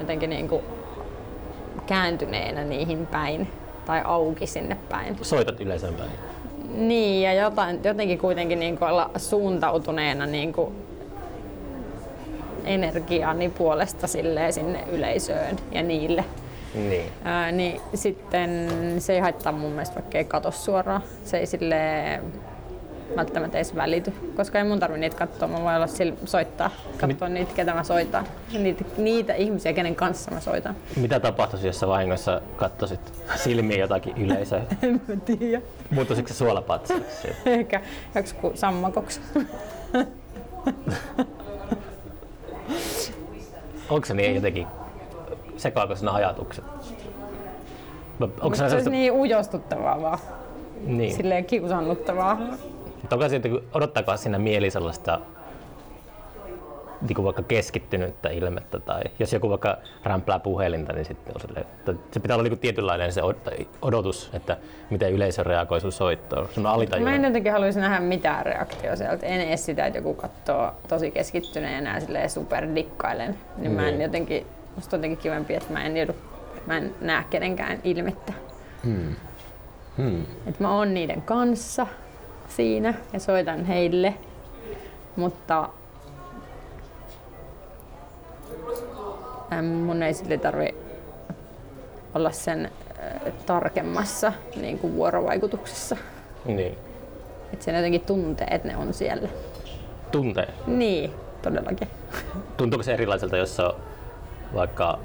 jotenkin niin kuin kääntyneenä niihin päin tai auki sinne päin. Soitat yleisön päin. Niin, ja jotain, jotenkin kuitenkin niin kuin olla suuntautuneena niin kuin energiani puolesta silleen sinne yleisöön ja niille. Niin. Ää, niin sitten se ei haittaa mun mielestä, vaikka ei katso suoraan. Se ei sille välttämättä edes välity, koska ei mun tarvi niitä katsoa. Mä voin olla sillä soittaa, katsoa niitä, ketä mä soitan. Niitä, niitä ihmisiä, kenen kanssa mä soitan. Mitä tapahtuisi, jos sä vahingossa katsoisit silmiin jotakin yleisöä? En mä tiedä. Muuttuisiko se suolapatsaksi? Ehkä joku sammakoksi. Onko se niin jotenkin, sekaako sinä ajatukset? Onko se sellaista, niin ujostuttavaa vaan. niin. Silleen kiusannuttavaa. Se, että odottaako siinä mieli sellaista niin vaikka keskittynyttä ilmettä tai jos joku vaikka rämplää puhelinta, niin sitten on silleen, että se pitää olla niin tietynlainen se od- odotus, että miten yleisö reagoi sun soittoon. Sun Mä en jotenkin haluaisi nähdä mitään reaktioa sieltä. En edes sitä, että joku katsoo tosi keskittyneenä ja silleen superdikkailen. Niin mä en Niin. jotenkin, musta on jotenkin kivempi, että mä en, joudu, mä en näe kenenkään ilmettä. Hmm. Että mä oon niiden kanssa siinä ja soitan heille. Mutta mun ei sille tarvi olla sen äh, tarkemmassa niin kuin vuorovaikutuksessa. Niin. Että sen jotenkin tuntee, että ne on siellä. Tuntee. Niin, todellakin. Tuntuuko se erilaiselta, jos on vaikka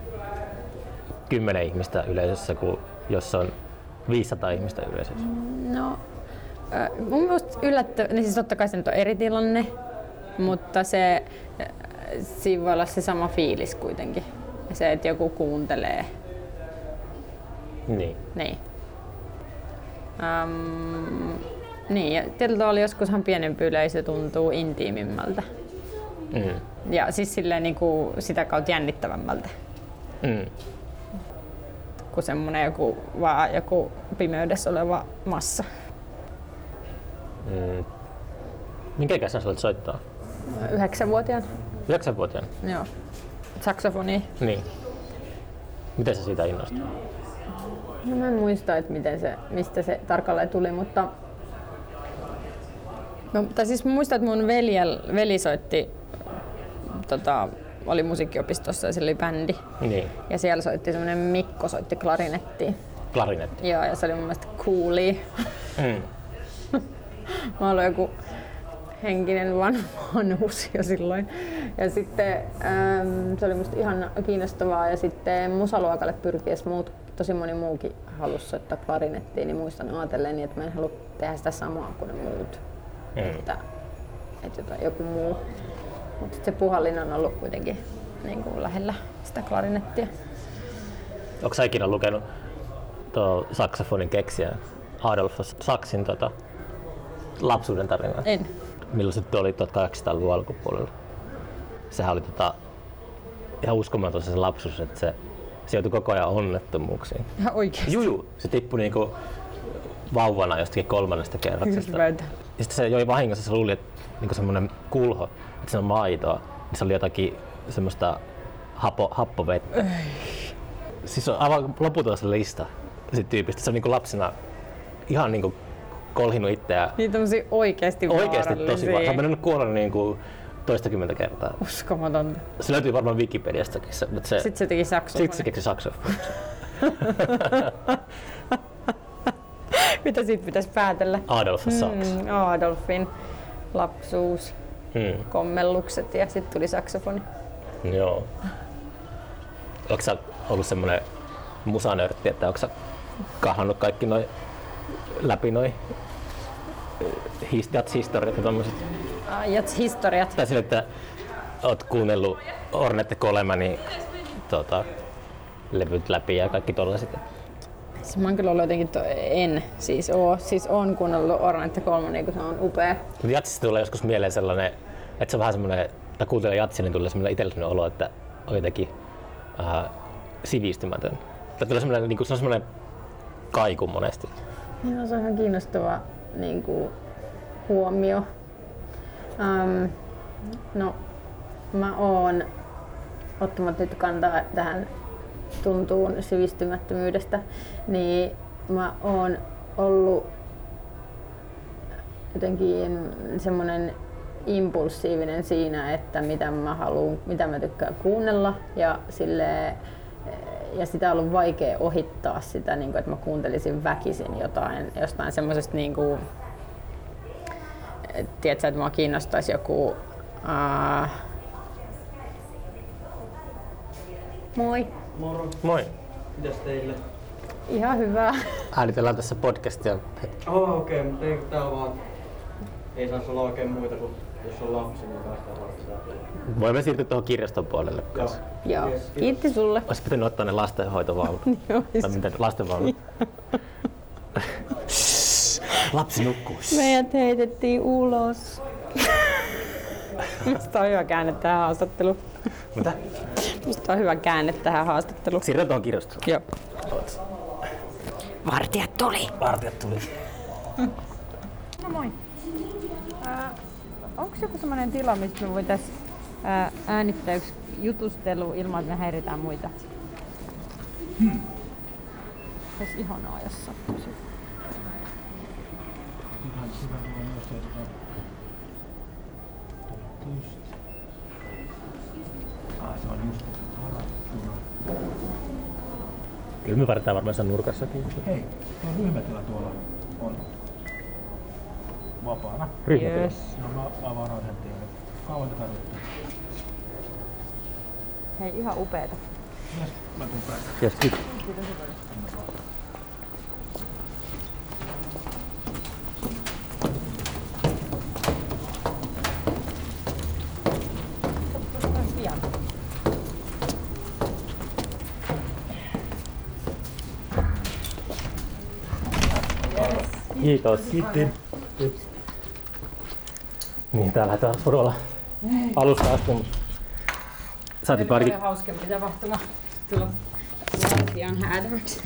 10 ihmistä yleisössä, kuin jos on 500 ihmistä yleisössä? No, mun mielestä yllättä, niin siis totta kai se nyt on eri tilanne, mutta se, siinä voi olla se sama fiilis kuitenkin. Se, että joku kuuntelee. Niin. Niin. Um, niin, ja tietyllä tavalla joskushan pienempi yleisö tuntuu intiimimmältä. Mm. Ja siis silleen niin kuin sitä kautta jännittävämmältä Mm. kuin semmoinen joku, vaan joku pimeydessä oleva massa. Mm. Minkä ikäisenä sä olet soittaa? Yhdeksänvuotiaan. Yhdeksänvuotiaana? Joo. Saksofoni. Niin. Miten se siitä innostui? No mä en muista, että miten se, mistä se tarkalleen tuli, mutta... No, tai siis mä muistan, että mun veljel, veli soitti, tota, oli musiikkiopistossa ja sillä oli bändi. Niin. Ja siellä soitti semmonen Mikko, soitti klarinettia. Klarinetti. Joo, ja se oli mun mielestä coolia. Mm. Mä olin joku henkinen van, vanhus jo silloin. Ja sitten äm, se oli musta ihan kiinnostavaa. Ja sitten musaluokalle pyrkiessä muut, tosi moni muukin halusi soittaa klarinettia, niin muistan ajatelleen, että mä en halua tehdä sitä samaa kuin ne muut. Mm. Että, että jotain, joku muu. Mutta se puhallin on ollut kuitenkin niin kuin lähellä sitä klarinettia. Onko sä ikinä lukenut tuo saksofonin keksijä Adolf Saksin tota, lapsuuden tarinaa? En. Milloin se oli 1800-luvun alkupuolella? Sehän oli tota, ihan uskomaton se lapsuus, että se, se joutui koko ajan onnettomuuksiin. Ihan oikeesti. Juju, se tippui niinku vauvana jostakin kolmannesta kerroksesta. Hirveetä. Ja sitten se joi vahingossa, se luuli, että niinku semmoinen kulho, että se on maitoa. Niin se oli jotakin semmoista hapo, happovettä. Siis on aivan loputon se lista siitä tyypistä. Se on niinku lapsena ihan niinku kolhinut itseään Niin tommosia oikeesti oikeasti tosi vaan. Se on mennyt kuolla niinku toistakymmentä kertaa. Uskomatonta. Se löytyy varmaan Wikipediastakin. Se, se, Sitten se teki saksofonin. sitten se keksi saksofonin. Mitä siitä pitäisi päätellä? Adolf Sachs. Mm, Adolfin lapsuus, Mm. kommellukset ja sitten tuli saksofoni. Joo. Onko sä ollut semmoinen musanörtti, että onko sä kahannut kaikki noin läpi noin his, jats-historiat ja tommoset? Ah, Jats historiat. Tai sille, että oot kuunnellut Ornette Colemanin tota, levyt läpi ja kaikki tollaset. Siis mä oon kyllä ollut jotenkin, to- en siis oo, siis on kuunnellut Ornette Colmania, kun se on upea. Mutta jatsista tulee joskus mieleen sellainen, että se on vähän semmoinen, tai kuuntelee jatsia, niin tulee semmoinen itselle semmoinen olo, että on jotenkin äh, sivistymätön. Tai tulee semmoinen, niin kuin, se on semmoinen kaiku monesti. Joo, se on ihan kiinnostava niin kuin, huomio. Um, no, mä oon ottamatta nyt kantaa tähän tuntuun sivistymättömyydestä, niin mä oon ollut jotenkin semmoinen impulsiivinen siinä, että mitä mä haluan, mitä mä tykkään kuunnella ja sille ja sitä on ollut vaikea ohittaa sitä, niin kuin, että mä kuuntelisin väkisin jotain, jostain semmoisesta niin kuin, tiedätkö, että mua kiinnostaisi joku uh, Moi. Moro, Moi! mitäs teille? Ihan hyvä. Äänitellään tässä podcastia. Oh, okei, okay, mutta eikö täällä vaan... Ei saisi olla oikein muita kuin jos on lapsi, niin päästään varmaan Voimme siirtyä tuohon kirjaston puolelle Joo. kanssa. Joo. Yes, kiitos. Kiitti sulle. Olisi pitänyt ottaa ne lastenhoitovaunut. Joo, tai mitä, lastenvaunut. Lapsi nukkuu. Meidät heitettiin ulos. Musta on hyvä käänne tähän haastatteluun. Mitä? Musta on hyvä käänne tähän haastatteluun. Siirrytään tuohon kirjastoon. Joo. Vartijat tuli. Vartijat tuli. No moi. Onko joku sellainen tila, mistä me voitaisiin äänittää yksi jutustelu ilman, että me häiritään muita? Hmm. Olisi ihanaa, jos sattuisi. Kyllä me vartaan varmaan sen nurkassakin. Hei, tuo ryhmätila tuolla on. vapaana. Ryhmätila. Yes. No mä avaan yhden tiedon. Kauan te tarvitte? Hei, ihan upeeta. Yes, mä tuun päin. Yes, kiitos. Kiitos. Kiitos. Niin, täällä lähdetään Surolla alusta asti. Saatiin parikin Paljon hauskempi tapahtuma tulla lattian häätäväksi.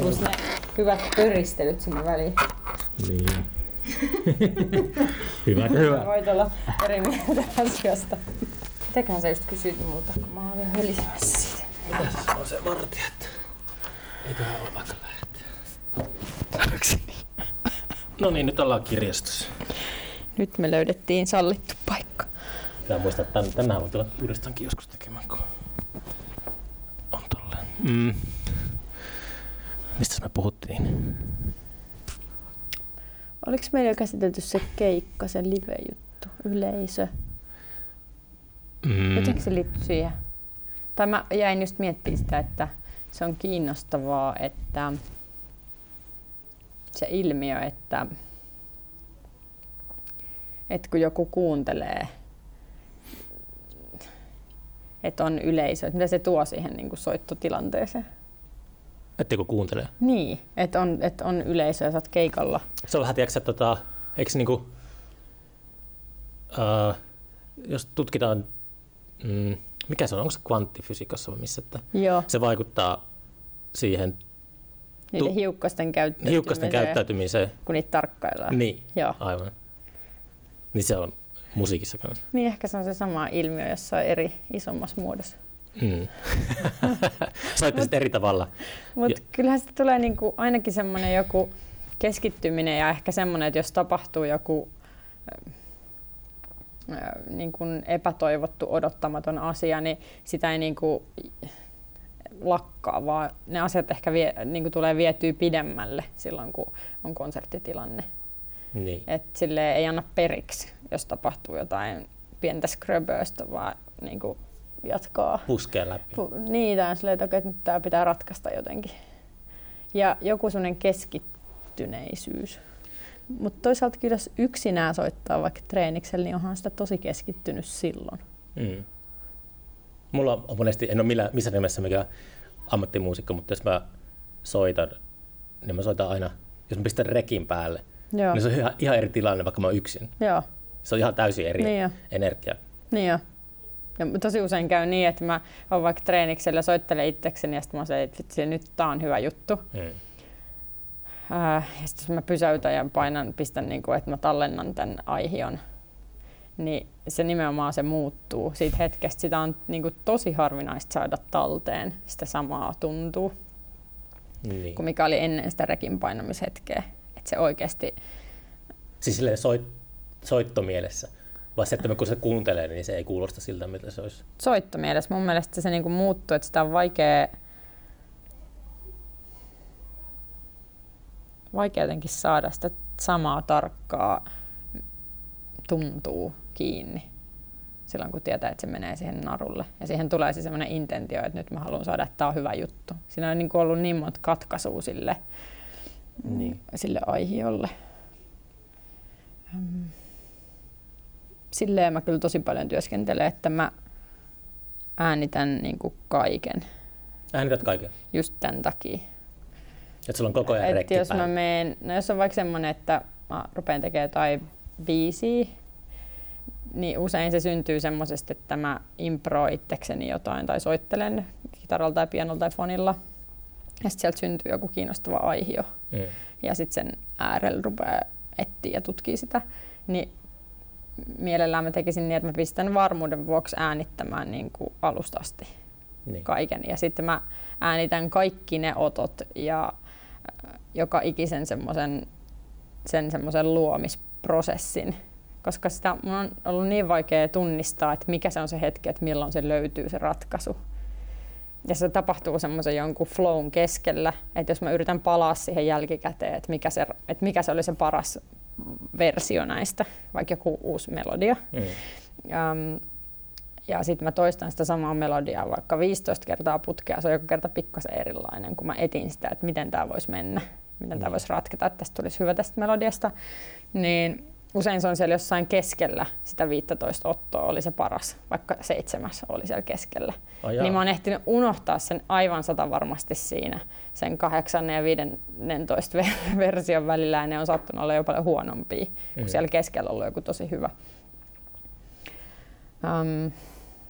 Plus ne hyvät pöristelyt sinne väliin. Niin. hyvä, hyvä. Voit olla eri mieltä asiasta. Mitäköhän sä just kysyit multa, kun mä oon vielä hölisemässä siitä. Tässä on se vartija, että eiköhän ole vaikka lähteä. No niin, nyt ollaan kirjastossa. Nyt me löydettiin sallittu paikka. Pitää muistaa, että tän, tänään voi tulla uudestaankin joskus tekemään, kun on tolleen. Mm. Mistä me puhuttiin? Oliko meillä jo käsitelty se keikka, se live-juttu, yleisö? Mm. Jotenkin se liittyy siihen. Tai mä jäin just miettimään sitä, että se on kiinnostavaa, että se ilmiö, että, että kun joku kuuntelee, että on yleisö, että mitä se tuo siihen niin kuin soittotilanteeseen. Että kun kuuntelee. Niin, että on, että on yleisö ja sä oot keikalla. Se on vähän, tiedätkö, että tota, eikö niinku, uh, jos tutkitaan, mm, mikä se on, onko se kvanttifysiikassa vai missä, että Joo, se vaikuttaa siihen niiden hiukkasten käyttäytymiseen, hiukkasten käyttäytymiseen. kun niitä tarkkaillaan. Niin, Joo. aivan. Niin se on musiikissa kanssa. Niin ehkä se on se sama ilmiö jossain eri isommassa muodossa. Mm. Soitte sitten eri tavalla. Mutta kyllähän sitä tulee niinku ainakin semmoinen joku keskittyminen ja ehkä semmoinen, että jos tapahtuu joku äh, niin kuin epätoivottu, odottamaton asia, niin sitä ei niin kuin lakkaa, vaan ne asiat ehkä vie, niin kuin tulee vietyä pidemmälle silloin, kun on konserttitilanne. Niin. Et sille ei anna periksi, jos tapahtuu jotain pientä skröböstä, vaan niin kuin jatkaa. Puskee läpi. Pu- niin, on silleen, että, että nyt tämä pitää ratkaista jotenkin. Ja joku sellainen keskittyneisyys. Mutta toisaalta kyllä jos yksinään soittaa vaikka treeniksellä, niin onhan sitä tosi keskittynyt silloin. Mm. Mulla on monesti, en ole millä, missä nimessä mikään ammattimuusikko, mutta jos mä soitan, niin mä soitan aina, jos mä pistän rekin päälle, Joo, niin se on ihan, ihan eri tilanne, vaikka mä oon yksin. joo, Se on ihan täysin eri Niin jo. energia. niin jo. Ja tosi usein käy niin, että mä oon vaikka treeniksellä soittelen itsekseni ja sitten mä se, että vitsi, nyt tää on hyvä juttu. Mm. Ää, ja sitten mä pysäytän ja painan, pistän, niin kuin, että mä tallennan tämän aihion, niin se nimenomaan se muuttuu siitä hetkestä. Sitä on niin kuin, tosi harvinaista saada talteen. Sitä samaa tuntuu, Niin. kuin mikä oli ennen sitä rekin painamishetkeä. Että se oikeasti, Siis silleen soit, soittomielessä. Vai se, että kun se kuuntelee, niin se ei kuulosta siltä, miltä se olisi. soittomielessä mun mielestä se niin kuin muuttuu, että sitä on vaikea, vaikea jotenkin saada sitä samaa tarkkaa tuntuu kiinni silloin, kun tietää, että se menee siihen narulle. Ja siihen tulee se semmoinen intentio, että nyt mä haluan saada, että tämä on hyvä juttu. Siinä on niin kuin ollut niin monta katkaisua sille, Niin. sille aihiolle. Silleen mä kyllä tosi paljon työskentelen, että mä äänitän niin kuin kaiken Äänität kaiken. just tämän takia. Että sulla on koko ajan Et rekki jos mä meen, no jos on vaikka semmoinen, että mä rupean tekemään jotain biisiä, niin usein se syntyy semmoisesta, että mä impro itsekseni jotain tai soittelen kitaralla tai pianolla tai fonilla. Ja sitten sieltä syntyy joku kiinnostava aihio. Mm. Ja sitten sen äärellä rupeaa etsiä ja tutkii sitä. Niin mielellään mä tekisin niin, että mä pistän varmuuden vuoksi äänittämään niin kuin alusta asti Niin. kaiken. Ja sitten mä äänitän kaikki ne otot ja äh, joka ikisen semmoisen sen semmoisen luomisprosessin. Koska sitä mun on ollut niin vaikea tunnistaa, että mikä se on se hetki, että milloin se löytyy se ratkaisu. Ja se tapahtuu semmoisen jonkun flown keskellä, että jos mä yritän palaa siihen jälkikäteen, että mikä se, että mikä se oli se paras versio näistä, vaikka joku uusi melodia. Mm. Um, ja sitten mä toistan sitä samaa melodiaa vaikka 15 kertaa putkea, se on joka kerta pikkasen erilainen, kun mä etin sitä, että miten tämä voisi mennä, miten tämä Mm. voisi ratketa, että tästä tulisi hyvä tästä melodiasta. Niin usein se on siellä jossain keskellä sitä 15 ottoa oli se paras, vaikka seitsemäs oli siellä keskellä. Ai jaa. niin mä oon ehtinyt unohtaa sen aivan sata varmasti siinä sen 8 ja 15 ver- version välillä ja ne on sattunut olla jo paljon huonompia, kun Mm. siellä keskellä on ollut joku tosi hyvä. Um,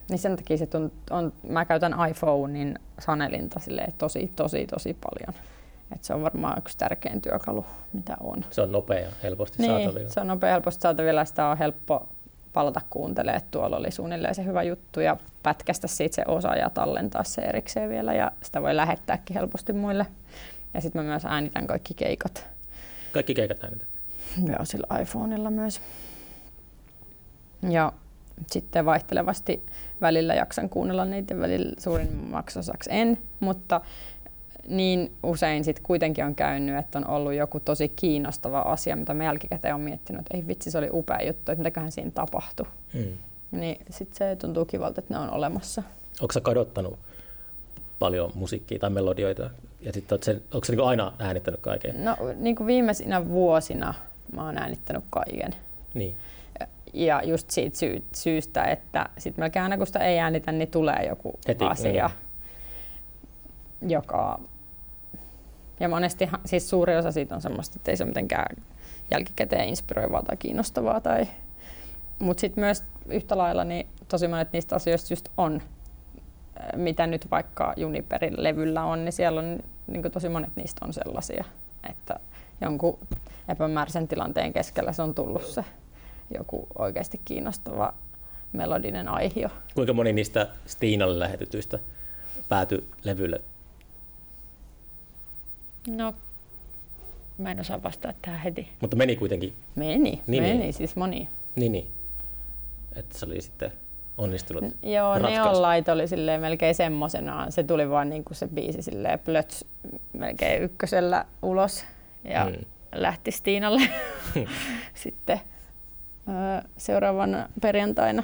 niin sen takia se tunt, on, mä käytän iPhonein sanelinta tosi, tosi, tosi paljon. Et se on varmaan yksi tärkein työkalu, mitä on. Se on nopea ja helposti Niin, saatavilla. se on nopea helposti saatavilla, sitä on helppo palata kuuntelemaan, että tuolla oli suunnilleen se hyvä juttu ja pätkästä siitä se osa ja tallentaa se erikseen vielä ja sitä voi lähettääkin helposti muille. Ja sitten mä myös äänitän kaikki keikat Kaikki keikat äänitet. ja sillä iPhoneilla myös. Ja sitten vaihtelevasti välillä jaksan kuunnella niitä, välillä suurimmaksi osaksi en, mutta niin usein sitten kuitenkin on käynyt, että on ollut joku tosi kiinnostava asia, mitä mä jälkikäteen on miettinyt, että ei vitsi, se oli upea juttu, että mitäköhän siinä tapahtui. Mm. Niin sitten se tuntuu kivalta, että ne on olemassa. Onko sä kadottanut paljon musiikkia tai melodioita? Ja sitten oot sen, onko sä niinku aina äänittänyt kaiken? No niin kuin viimeisinä vuosina mä oon äänittänyt kaiken. Niin. Ja just siitä syy- syystä, että sitten melkein aina kun sitä ei äänitä, niin tulee joku Heti, asia, joka... Ja monesti siis suuri osa siitä on semmoista, että ei se mitenkään jälkikäteen inspiroivaa tai kiinnostavaa. Tai... Mutta sitten myös yhtä lailla niin tosi monet niistä asioista just on, äh, mitä nyt vaikka Juniperin levyllä on, niin siellä on niin tosi monet niistä on sellaisia, että jonkun epämääräisen tilanteen keskellä se on tullut se joku oikeasti kiinnostava melodinen aihio. Kuinka moni niistä Stiinalle lähetetyistä päätyi levylle? No, mä en osaa vastata tähän heti. Mutta meni kuitenkin. Meni, Niin, meni niin. siis moni. Niin, niin. Että se oli sitten onnistunut Joo, ratkaisu. Neonlight oli silleen melkein semmoisenaan. Se tuli vaan niinku se biisi silleen plöts melkein ykkösellä ulos ja Mm. lähti Stiinalle sitten öö, seuraavana perjantaina.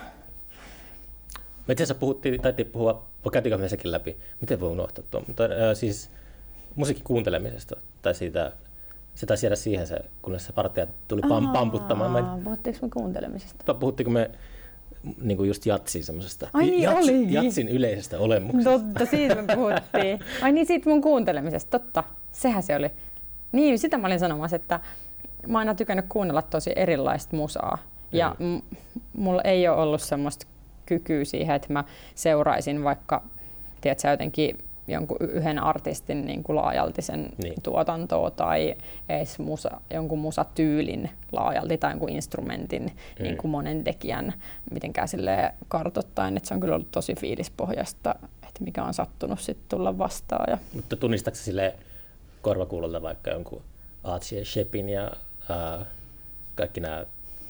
Me itse asiassa puhuttiin, taittiin puhua, käytiinkö me sekin läpi, miten voi unohtaa tuon, mutta äh, siis musiikin kuuntelemisesta, tai siitä, se taisi jäädä siihen se, kunnes se vartija tuli pam, pamputtamaan. Mä, Puhuttiinko me kuuntelemisesta? puhuttiinko me niin kuin just jatsin semmoisesta, Ai niin olikin. jatsin yleisestä olemuksesta. Totta, siitä me puhuttiin. Ai niin, siitä mun kuuntelemisesta, totta. Sehän se oli. Niin, sitä mä olin sanomassa, että mä oon aina tykännyt kuunnella tosi erilaista musaa. Ja m- mulla ei ole ollut semmoista kykyä siihen, että mä seuraisin vaikka, tiedätkö, jotenkin jonkun yhden artistin niin kuin laajalti sen Niin. niin. tuotantoa tai edes musa, jonkun musatyylin laajalti tai jonkun instrumentin Mm. niin kuin monen tekijän mitenkään silleen kartoittain, että se on kyllä ollut tosi fiilispohjasta, että mikä on sattunut sitten tulla vastaan. Ja Mutta tunnistatko sille korvakuulolta vaikka jonkun Archie Shepin ja äh, kaikki nämä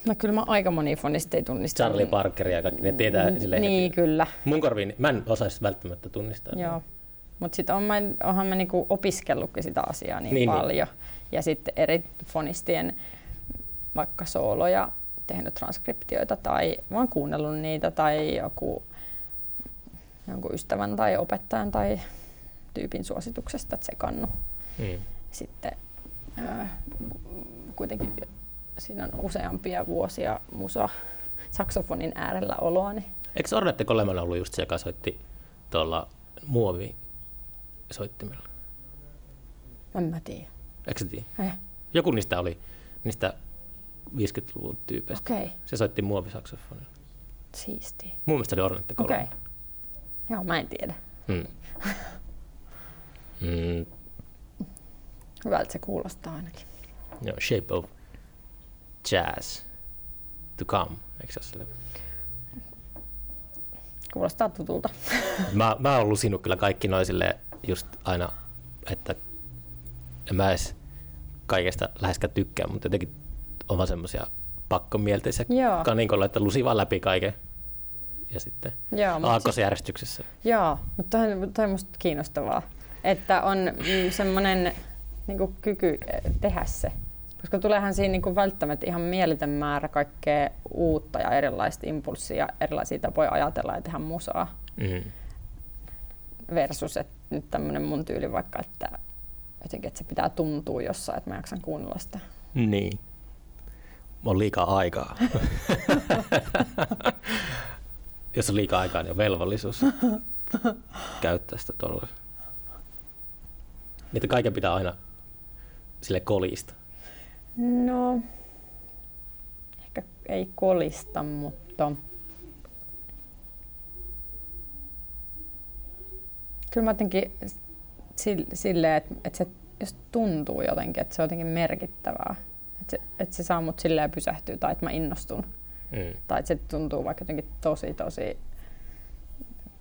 no kyllä mä aika moni fonista ei tunnista. Charlie Parker ja kaikki, ne tietää silleen Niin, heti. kyllä. Mun korviin, mä en osaisi välttämättä tunnistaa. Joo. Mutta sitten on mä, onhan mä niinku opiskellutkin sitä asiaa niin, Niin, niin niin. paljon. Ja sitten eri fonistien vaikka sooloja, tehnyt transkriptioita tai vaan kuunnellut niitä tai joku jonkun ystävän tai opettajan tai tyypin suosituksesta tsekannut. Mm. Sitten ää, kuitenkin siinä on useampia vuosia musa saksofonin äärellä oloa, niin Eikö Ornette Coleman ollut just se, joka soitti tuolla muovisoittimella? en mä tiedä. Eikö sä tiedä? Eh, Joku niistä oli, niistä 50-luvun tyypeistä. Okay. Se soitti muovisaksofonilla. siistiä. Mun mielestä oli Ornette Okei. Okay. Joo, mä en tiedä. Mm. Mm, Hyvältä se kuulostaa ainakin. joo, Shape of Jazz to come. Eikö se ole? Kuulostaa tutulta. mä, mä oon lusinut kyllä kaikki noin silleen just aina, että en mä edes kaikesta läheskään tykkää, mutta jotenkin on vaan semmosia pakkomielteisiä Joo. kanikolla, että lusi vaan läpi kaiken. Ja sitten Joo, aakkosjärjestyksessä. Joo, mutta toi, toi on musta kiinnostavaa, että on mm, semmoinen niin kyky eh, tehdä se Koska tuleehan siinä niin kuin välttämättä ihan mieletön määrä kaikkea uutta ja erilaista impulssia, erilaisia tapoja ajatella ja tehdä musaa. Mm. Versus, että nyt tämmöinen mun tyyli vaikka, että jotenkin, että se pitää tuntua jossain, että mä jaksan kuunnella sitä. Niin. On liikaa aikaa. Jos on liikaa aikaa, niin on velvollisuus käyttää sitä tuolla. Niitä kaiken pitää aina sille kolista. No, ehkä ei kolista, mutta kyllä mä jotenkin sil- silleen, että, että se jos tuntuu jotenkin, että se on jotenkin merkittävää. Että se, että se saa mut silleen pysähtyä tai että mä innostun. Mm. Tai että se tuntuu vaikka jotenkin tosi tosi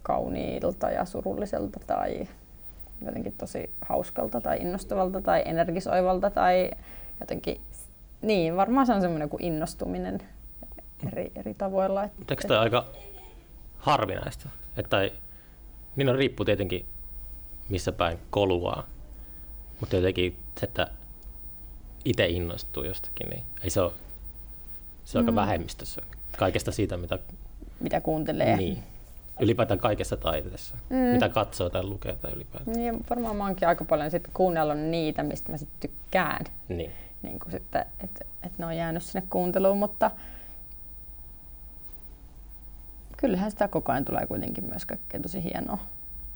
kauniilta ja surulliselta tai jotenkin tosi hauskalta tai innostavalta tai energisoivalta tai jotenkin, niin varmaan se on semmoinen kuin innostuminen eri, eri tavoilla. Että, Mutta eikö tämä aika harvinaista? Että niin on riippuu tietenkin missä päin koluaa, mutta jotenkin se, että itse innostuu jostakin, niin ei se ole, se on aika Mm. vähemmistössä kaikesta siitä, mitä mitä kuuntelee. niin, ylipäätään kaikessa taiteessa, Mm. mitä katsoo tai lukee tai ylipäätään. Niin, varmaan mä oonkin aika paljon sit kuunnellut niitä, mistä mä sit tykkään. Niin. Niin kuin sitten, että et ne on jäänyt sinne kuunteluun, mutta kyllähän sitä koko ajan tulee kuitenkin myös kaikkea tosi hienoa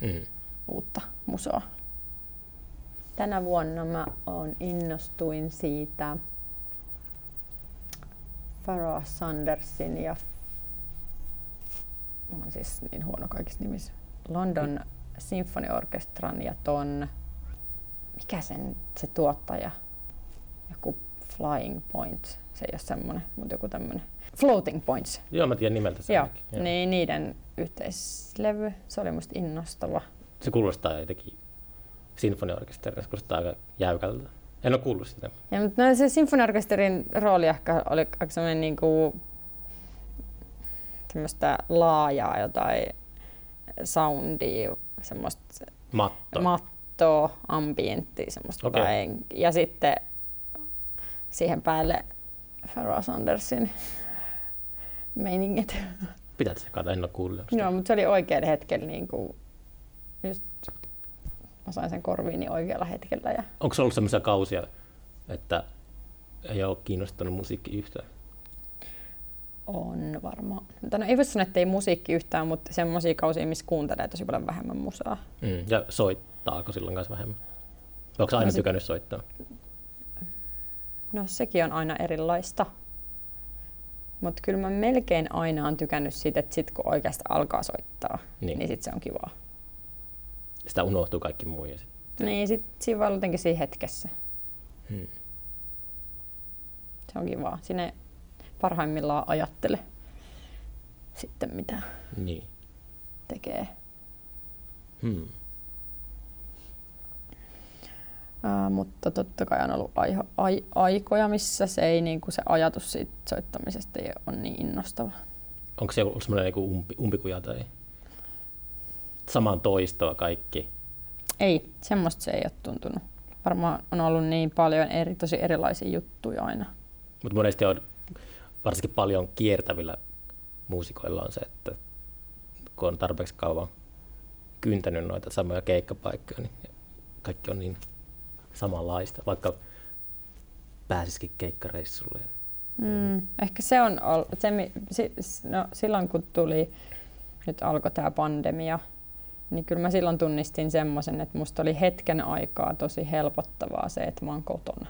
Mm. uutta musoa. Tänä vuonna mä on innostuin siitä Pharoah Sandersin ja mä oon siis niin huono kaikissa nimissä. London Symphony Orchestran ja ton, mikä sen se tuottaja, joku Flying Point, se ei ole semmonen, mutta joku tämmönen. Floating Points, Joo, mä tiedän nimeltä sen. joo, joo. niin niiden yhteislevy, se oli musta innostava. Se kuulostaa jotenkin sinfoniaorkesterissa, se kuulostaa aika jäykältä. En ole kuullut sitä. Ja, mutta no, se sinfoniorkesterin rooli ehkä oli aika semmoinen niinku, semmoista laajaa jotain soundia, semmoista Matto. mattoa, ambienttia, semmoista okay. Ja sitten siihen päälle Pharoah Sandersin meiningit. Pitää tsekata, en ole kuullut. Joo, mutta se oli oikealla hetkellä niin kuin, just mä sain sen korviini oikealla hetkellä. Ja Onko se ollut sellaisia kausia, että ei ole kiinnostunut musiikki yhtään? on varmaan. Mutta no, ei voi sanoa, että ei musiikki yhtään, mutta semmoisia kausia, missä kuuntelee tosi paljon vähemmän musaa. Mm. Ja soittaako silloin kanssa vähemmän? Onko aina No se- tykännyt soittaa? No sekin on aina erilaista. Mutta kyllä mä melkein aina on tykännyt siitä, että sit kun oikeasti alkaa soittaa, Niin. niin, sit se on kivaa. Sitä unohtuu kaikki muu. Ja sit... Niin, sit siinä voi jotenkin siinä hetkessä. Hmm. Se on kivaa. Siinä ei parhaimmillaan ajattele sitten mitä Niin. tekee. Hmm. Ää, mutta totta kai on ollut aiho, ai, aikoja, missä se, ei, niin kuin se ajatus siitä soittamisesta ei ole niin innostava. Onko se ollut semmoinen niinku umpi, umpikuja tai saman toistoa kaikki? Ei, semmoista se ei ole tuntunut. Varmaan on ollut niin paljon eri, tosi erilaisia juttuja aina. Mutta monesti on varsinkin paljon kiertävillä muusikoilla on se, että kun on tarpeeksi kauan kyntänyt noita samoja keikkapaikkoja, niin kaikki on niin samanlaista, vaikka pääsisikin keikkareissulle. Mm, ehkä se on ollut, se, no, silloin kun tuli, nyt alkoi tämä pandemia, niin kyllä mä silloin tunnistin semmoisen, että musta oli hetken aikaa tosi helpottavaa se, että mä oon kotona.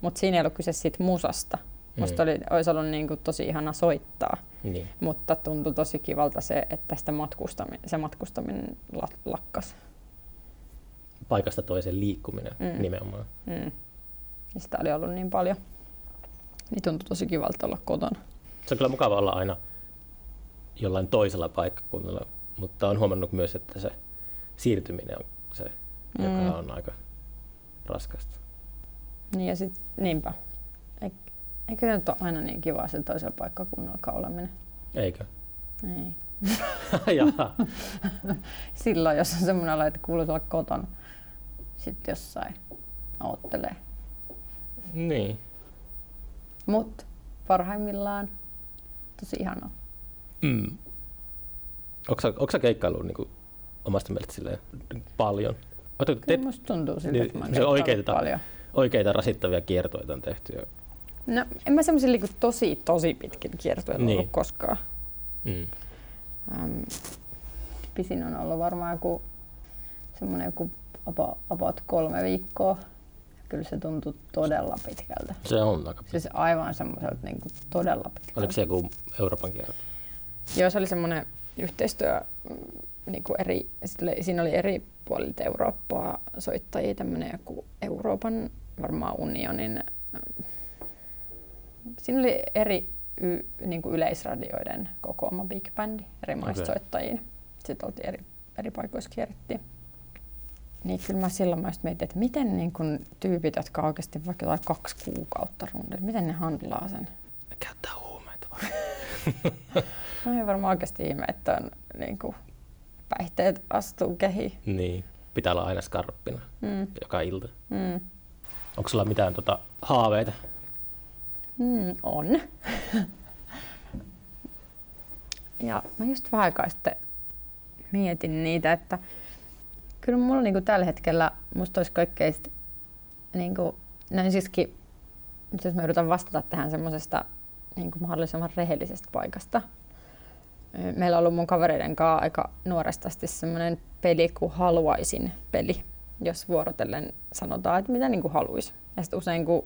Mutta siinä ei ollut kyse siitä musasta. Musta Mm. oli, olisi ollut niin kuin tosi ihana soittaa, Niin. mutta tuntui tosi kivalta se, että sitä matkustaminen, se matkustaminen la- lakkas. Paikasta toiseen liikkuminen Mm. nimenomaan. Mm. Ja sitä oli ollut niin paljon. Niin tuntui tosi kivalta olla kotona. Se on kyllä mukava olla aina jollain toisella paikkakunnalla, mutta on huomannut myös, että se siirtyminen on se, Mm. joka on aika raskasta. Niin ja sit, niinpä. Eik, eikö se nyt ole aina niin kiva se toisella paikkakunnalla oleminen? Eikö? Ei. Silloin, jos on semmoinen olo, että kuuluisi olla kotona, sitten jossain oottelee Niin. Mut parhaimmillaan tosi ihanaa. Mm. Onko sä, keikkaillut niin omasta mielestä silleen paljon? Oletko Kyllä te, musta tuntuu siltä, niin, että mä oon oikeita, paljon. oikeita rasittavia kiertoita on tehty. Ja, No en mä semmosia niinku tosi tosi pitkin kiertueella Niin. ollut koskaan. mm. Ähm, pisin on ollut varmaan joku semmoinen joku about, about kolme viikkoa. Kyllä se tuntui todella pitkältä. Se on aika Siis aivan semmoiselta niin kuin todella pitkältä. Oliko se joku Euroopan kierto? Joo, se oli semmoinen yhteistyö, mm, niin kuin eri, sille- siinä oli eri puolilta Eurooppaa soittajia, tämmöinen joku Euroopan varmaan unionin, mm, siinä oli eri y, niin kuin yleisradioiden kokoama big bandi, eri maista Okei. soittajia. Sitten oltiin eri, eri paikoissa kierrettiin. Niin kyllä mä silloin mä mietin, että miten niin kun tyypit, jotka oikeasti vaikka jotain kaksi kuukautta rundilla, miten ne handlaa sen? Ne käyttää huumeita vai? No ei varmaan oikeasti ihme, että on, niin kuin, päihteet astuu kehiin. niin. Pitää olla aina skarppina Mm, joka ilta. mm, Onko sulla mitään tota, haaveita? mm, on. ja mä just vähän aikaa sitten mietin niitä, että kyllä mulla niin kuin tällä hetkellä musta olisi kaikkein sit niin kuin, näin siiskin, nyt jos mä yritän vastata tähän semmoisesta niin kuin mahdollisimman rehellisestä paikasta. Meillä on ollut mun kavereiden kanssa aika nuoresta asti semmoinen peli kuin haluaisin peli, jos vuorotellen sanotaan, että mitä niin kuin haluaisi. Ja sitten usein kun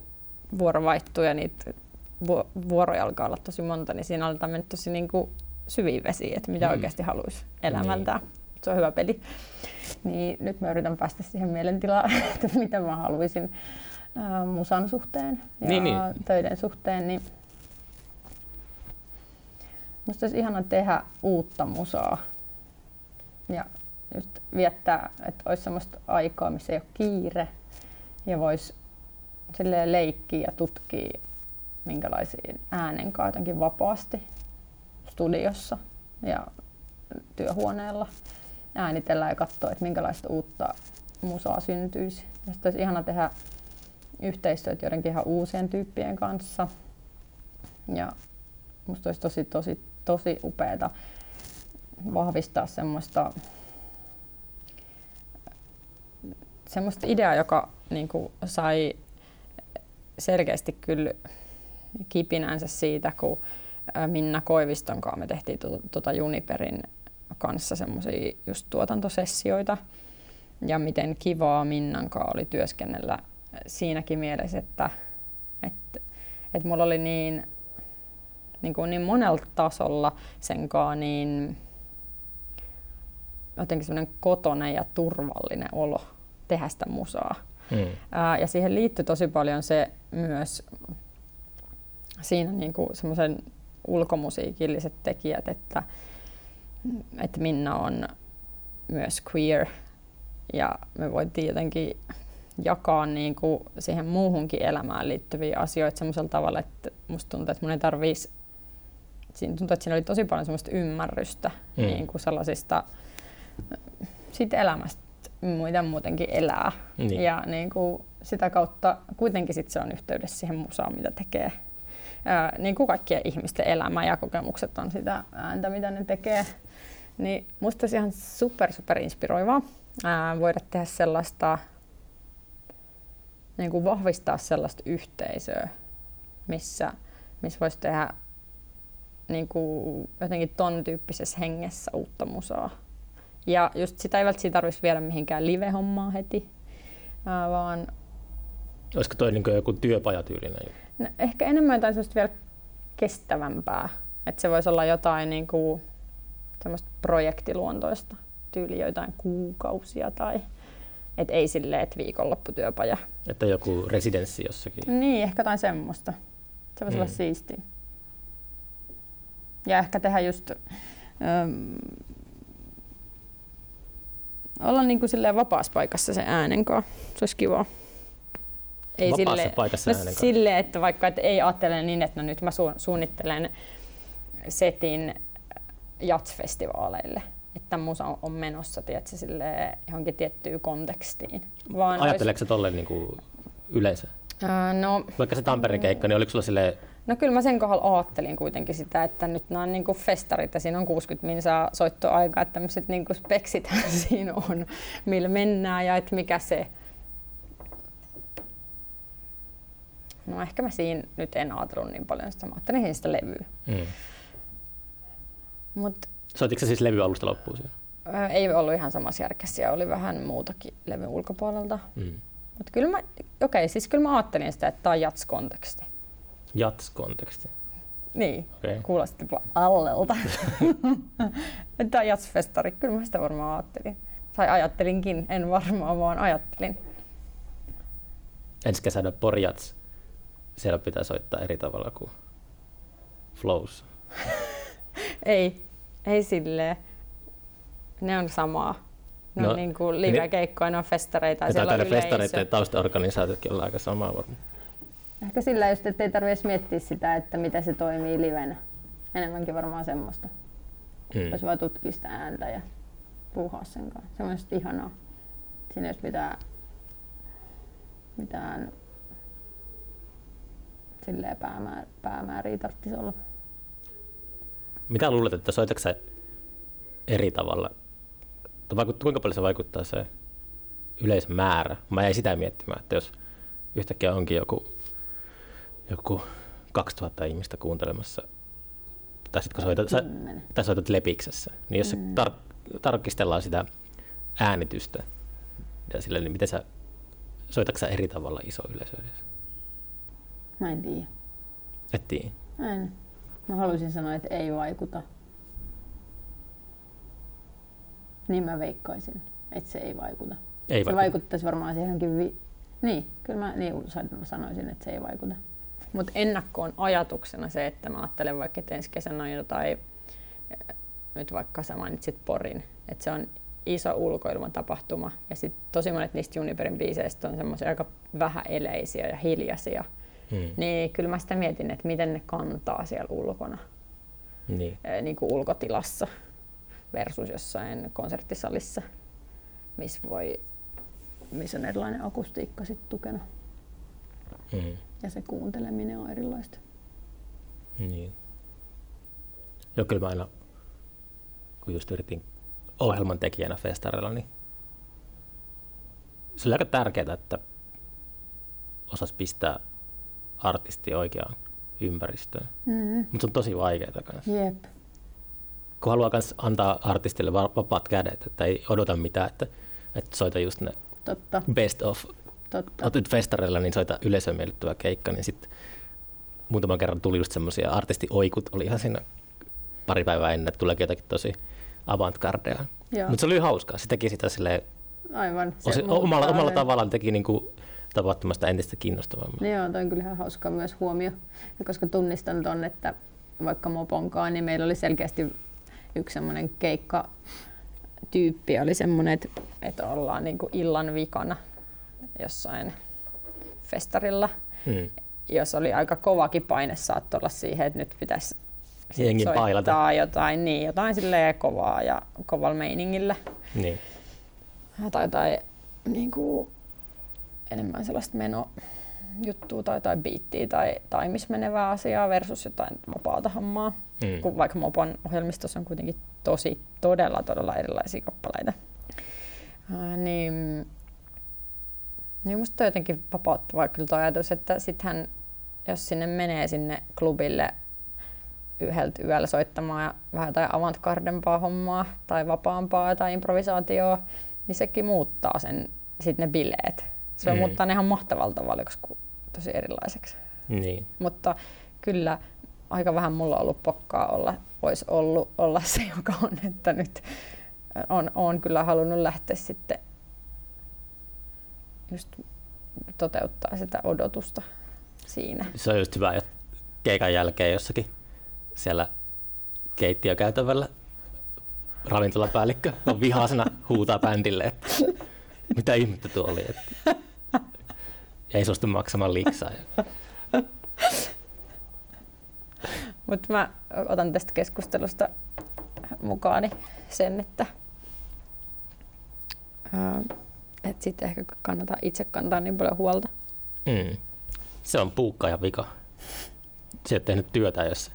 vuoro vaihtuu ja niitä vu- vuoroja alkaa olla tosi monta, niin siinä aletaan mennä tosi niin kuin syviin vesiin, että mitä Mm. oikeasti haluaisi elämältään. Se on hyvä peli. Niin nyt mä yritän päästä siihen mielentilaan, että mitä mä haluaisin ää, musan suhteen ja Niin, niin. töiden suhteen. Niin musta olisi ihana tehdä uutta musaa ja just viettää, että olisi semmoista aikaa, missä ei ole kiire ja voisi silleen leikkiä ja tutkia minkälaisiin äänen kanssa jotenkin vapaasti studiossa ja työhuoneella äänitellä ja katsoa, että minkälaista uutta musaa syntyisi. Ja sitten olisi ihana tehdä yhteistyötä joidenkin ihan uusien tyyppien kanssa. Ja musta olisi tosi, tosi, tosi upeata vahvistaa semmoista, semmoista ideaa, joka niin kuin, sai selkeästi kyllä kipinänsä siitä, kun Minna Koiviston kanssa me tehtiin tuota Juniperin kanssa semmoisia just tuotantosessioita. Ja miten kivaa Minnan kanssa oli työskennellä siinäkin mielessä, että, että, että mulla oli niin, niin, kuin niin monella tasolla sen kanssa niin jotenkin semmoinen kotonen ja turvallinen olo tehdä sitä musaa. Mm. Ää, ja siihen liittyy tosi paljon se myös siinä niinku semmoisen ulkomusiikilliset tekijät, että, että Minna on myös queer ja me voitiin jotenkin jakaa niinku siihen muuhunkin elämään liittyviä asioita semmoisella tavalla, että musta tuntuu, että mun ei tarvitsisi siinä tuntuu, että siinä oli tosi paljon semmoista ymmärrystä Mm. mm. niin kuin sellaisista siitä elämästä, mitä muutenkin elää. Niin. Ja niin kuin sitä kautta kuitenkin sit se on yhteydessä siihen musaan, mitä tekee. Ää, niin kuin kaikkien ihmisten elämä ja kokemukset on sitä ääntä, mitä ne tekee. Niin musta olisi ihan super, super inspiroivaa ää, voida tehdä sellaista, niin kuin vahvistaa sellaista yhteisöä, missä, missä voisi tehdä niin kuin jotenkin ton tyyppisessä hengessä uutta musaa. Ja just sitä ei välttämättä tarvitsisi viedä mihinkään live-hommaan heti, ää, vaan Olisiko toi niin joku työpajatyylinen? juttu? no, ehkä enemmän jotain semmoista vielä kestävämpää. Että se voisi olla jotain niin kuin, semmoista projektiluontoista, tyyli joitain kuukausia tai et ei silleen, että viikonlopputyöpaja. Että joku residenssi jossakin? Niin, ehkä jotain semmoista. Se voisi Mm. olla siistiä. Ja ehkä tehdä just... Öm, olla niin kuin silleen vapaassa paikassa sen äänen kanssa. Se olisi kiva. Ei Vapaassa silleen, paikassa no äänen kanssa. silleen, että vaikka et ei ajattele niin, että no nyt mä su- suunnittelen setin jatsfestivaaleille. Että musa on- on menossa tiedätkö, silleen, johonkin tiettyyn kontekstiin. Vaan Ajatteleeko se tolleen niin kuin yleensä? Ää, no, Vaikka se Tampereen keikka, niin oliko sulla silleen, no kyllä mä sen kohdalla ajattelin kuitenkin sitä, että nyt nämä on niinku festarit ja siinä on 60 minsaa soittoaikaa, että tämmöiset niinku speksit siinä on, millä mennään ja että mikä se... No ehkä mä siinä nyt en ajatellut niin paljon sitä, mä ajattelin siinä sitä levyä. mm. Mutta soititko siis levy alusta loppuun siinä? ei ollut ihan samassa järkessä, siellä oli vähän muutakin levyn ulkopuolelta. Mm. Mutta kyllä mä, okei, siis kyllä mä ajattelin sitä, että tämä on jats-konteksti. Jats-konteksti. Niin, okay. kuulosti jopa allelta. Tämä on jatsfestari, kyllä mä sitä varmaan ajattelin. Tai ajattelinkin, en varmaan, vaan ajattelin. Ensi kesänä Porjats, siellä pitää soittaa eri tavalla kuin Flows. Ei, ei silleen. Ne on samaa. Ne No, on niin kuin niin- live-keikkoja, ne on festareita ja siellä on festareiden taustaorganisaatiotkin ollaan aika samaa varmaan. Ehkä sillä just, että ei tarvitse miettiä sitä, että miten se toimii livenä. Enemmänkin varmaan semmoista. Mm. Jos vaan tutkii sitä ääntä ja puhua sen kanssa. Se on just ihanaa. Siinä ei olisi mitään, mitään silleen päämäär, päämääriä tarvitsisi olla. Mitä luulet, että soitatko sä eri tavalla? Vaikut- Kuinka paljon se vaikuttaa se yleisön määrä? Mä jäin sitä miettimään, että jos yhtäkkiä onkin joku, joku 2000 ihmistä kuuntelemassa, tai sitten kun soitat, sä, tai soitat Lepiksessä, niin jos mm. tar- tarkistellaan sitä äänitystä, ja sillä, niin miten sä, soitatko sä eri tavalla iso yleisö? Mä en tiedä. Et tiedä. En. Mä haluaisin sanoa, että ei vaikuta. Niin mä veikkaisin, että se ei vaikuta. Ei se vaikuta. vaikuttaisi varmaan siihenkin. Vi- niin, kyllä mä niin san- sanoisin, että se ei vaikuta. Mutta ennakkoon ajatuksena se, että mä ajattelen vaikka, että ensi kesänä on jotain, eh, nyt vaikka sä mainitsit Porin, että se on iso ulkoilmatapahtuma ja sitten tosi monet niistä Juniperin biiseistä on semmoisia aika vähäeleisiä ja hiljaisia. Mm. Niin kyllä mä sitä mietin, että miten ne kantaa siellä ulkona, Niin. niin kuin ulkotilassa versus jossain konserttisalissa, missä voi missä on erilainen akustiikka sit tukena Mm. ja se kuunteleminen on erilaista. Niin. Joo, kyllä mä aina, kun just yritin ohjelman tekijänä festareilla, niin se oli aika tärkeää, että osas pistää artisti oikeaan ympäristöön. Mm-hmm. Mutta se on tosi vaikeaa kanssa. Jep. Kun haluaa kans antaa artistille va- vapaat kädet, että ei odota mitään, että, että soita just ne Totta, best of. totta. Oot nyt festareilla, niin soita yleisöön miellyttävä keikka, niin sitten muutaman kerran tuli just semmoisia artistioikut, oli ihan siinä pari päivää ennen, että tuleekin jotakin tosi avantgardea. Joo. Mutta se oli hauska. Se teki sitä silleen, Aivan. Se osi, omalla, omalla tavallaan teki niinku tapahtumasta entistä kiinnostavamman. No joo, toi on kyllä ihan hauska myös huomio. Ja koska tunnistan ton, että vaikka moponkaan, niin meillä oli selkeästi yksi semmoinen keikka tyyppi oli semmoinen, että, että ollaan niin kuin illan vikana jossain festarilla, Mm. jos oli aika kovakin paine saattoi olla siihen, että nyt pitäisi sit Jengin soittaa pailata. jotain, niin, jotain silleen kovaa ja kovalla meiningillä. Niin. tai jotain niin kuin, enemmän sellaista meno juttua tai jotain biittiä tai taimis menevää asiaa versus jotain vapaata hommaa. Mm. Kun vaikka Mopon ohjelmistossa on kuitenkin tosi todella todella erilaisia kappaleita. Ää, niin, niin musta on jotenkin vapauttava kyllä tuo ajatus, että sittenhän jos sinne menee sinne klubille yhdeltä yöllä soittamaan ja vähän jotain avantgardempaa hommaa tai vapaampaa tai improvisaatioa, niin sekin muuttaa sen, sit ne bileet. Se Mm. muuttaa ne ihan mahtavalla tavalla tosi erilaiseksi. Niin. Mutta kyllä aika vähän mulla on ollut pokkaa olla, olisi ollut olla se, joka on, että nyt on, on kyllä halunnut lähteä sitten just toteuttaa sitä odotusta siinä. Se on just hyvä, että keikan jälkeen jossakin siellä keittiökäytävällä ravintolapäällikkö on vihaisena huutaa bändille, että mitä ihmettä tuo oli, että ei suostu maksamaan liksaa. Ja Mutta mä otan tästä keskustelusta mukaani sen, että ää, et sitten ehkä kannata itse kantaa niin paljon huolta. Mm. Se on puukkaajan vika. Se ole tehnyt työtä, jos,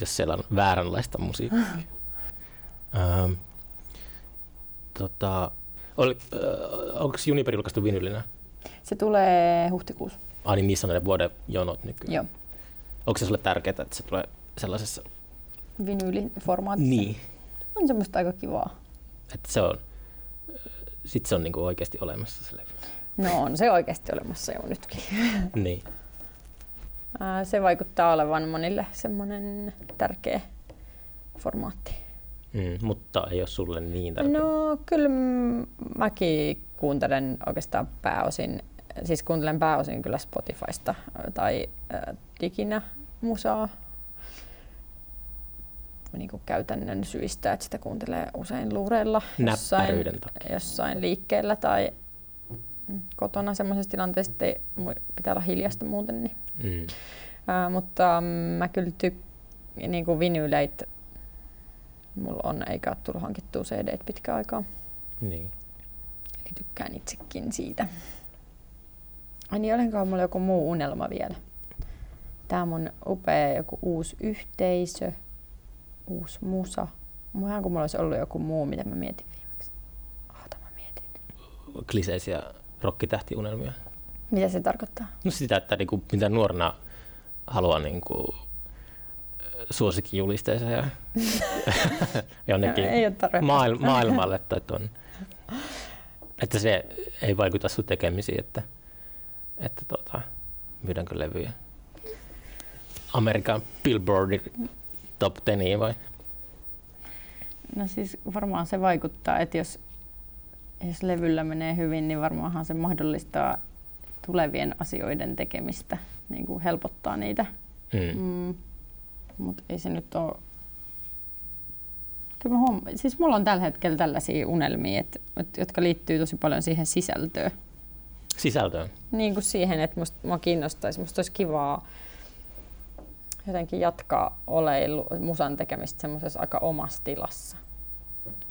jos siellä on vääränlaista musiikkia. ähm, tota, oli, äh, onko Juniper julkaistu vinylinä? Se tulee huhtikuussa. Ah, niin niissä on ne vuoden jonot nykyään. Joo. Onko se sulle tärkeää, että se tulee sellaisessa... Vinyyliformaatissa. Niin, On semmoista aika kivaa. että se on... Sitten se on niinku oikeasti olemassa se levy. No on se oikeasti olemassa jo nytkin. Niin. Se vaikuttaa olevan monille semmoinen tärkeä formaatti. Mm, mutta ei ole sulle niin tärkeää. No kyllä mäkin kuuntelen oikeastaan pääosin, siis kuuntelen pääosin kyllä Spotifysta tai ää, diginä musaa niin kuin käytännön syistä, että sitä kuuntelee usein luureilla jossain, jossain liikkeellä tai mm, kotona semmoisessa tilanteessa, että pitää olla hiljasta muuten. Niin. Mm. Ää, mutta mm, mä kyllä tyk, niin kuin vinyyleit, mulla on eikä ole tullut hankittua cd pitkään aikaa. Niin. Eli tykkään itsekin siitä. Ai niin, olenkohan mulla joku muu unelma vielä? Tää on mun upea joku uusi yhteisö, uusi musa. Ihan kun mulla olisi ollut joku muu, mitä mä mietin viimeksi. Oota, mä mietin. Kliseisiä rokkitähtiunelmia. Mitä se tarkoittaa? No sitä, että niinku, mitä nuorena haluaa niinku, suosikkijulisteeseen ja jonnekin Ei oo tarve. maail- maailmalle. Tai ton, että se ei vaikuta sun tekemisiin, että, että tota, myydäänkö levyjä. Amerikan Billboardin top 10 vai? No siis varmaan se vaikuttaa, että jos, jos levyllä menee hyvin, niin varmaanhan se mahdollistaa tulevien asioiden tekemistä, niin kuin helpottaa niitä. Mm. Mm. Mutta ei se nyt ole... Kyllä mä huom... siis mulla on tällä hetkellä tällaisia unelmia, et, et, jotka liittyy tosi paljon siihen sisältöön. Sisältöön. Niin kuin siihen, että musta, mua kiinnostaisi, musta olisi kivaa jotenkin jatkaa oleilu, musan tekemistä semmoisessa aika omassa tilassa.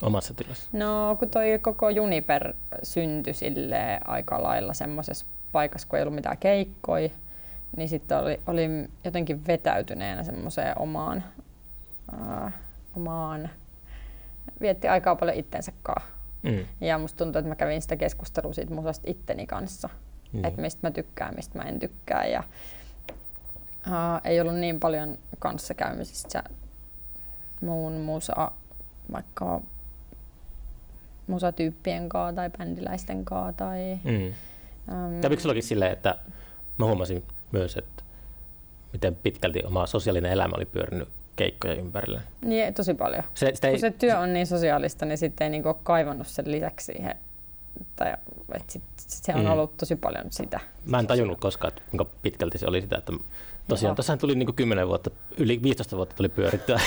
Omassa tilassa. No kun toi koko Juniper syntyi sille aika lailla semmoisessa paikassa, kun ei ollut mitään keikkoja, niin sitten oli, oli jotenkin vetäytyneenä semmoiseen omaan, ää, omaan, vietti aikaa paljon itsensä kanssa. Mm. Ja musta tuntuu, että mä kävin sitä keskustelua siitä musasta itteni kanssa, Niin. että mistä mä tykkään, mistä mä en tykkää. Ja, ää, ei ollut niin paljon kanssakäymisistä muun musa, vaikka musatyyppien kanssa tai bändiläisten kanssa. Tai, Mm. äm, Kävikö silleen, että mä huomasin myös, että miten pitkälti oma sosiaalinen elämä oli pyörinyt keikkojen ympärillä. niin, tosi paljon. Se, sitä ei, Kun se työ on niin sosiaalista, niin sitten ei niinku ole kaivannut sen lisäksi siihen. Tai, et sit, sit se on Mm. ollut tosi paljon sitä. Mä en tajunnut koskaan, että kuinka pitkälti se oli sitä, että tosiaan Joo. tuossahan tuli niin 10 vuotta, yli 15 vuotta tuli pyörittyä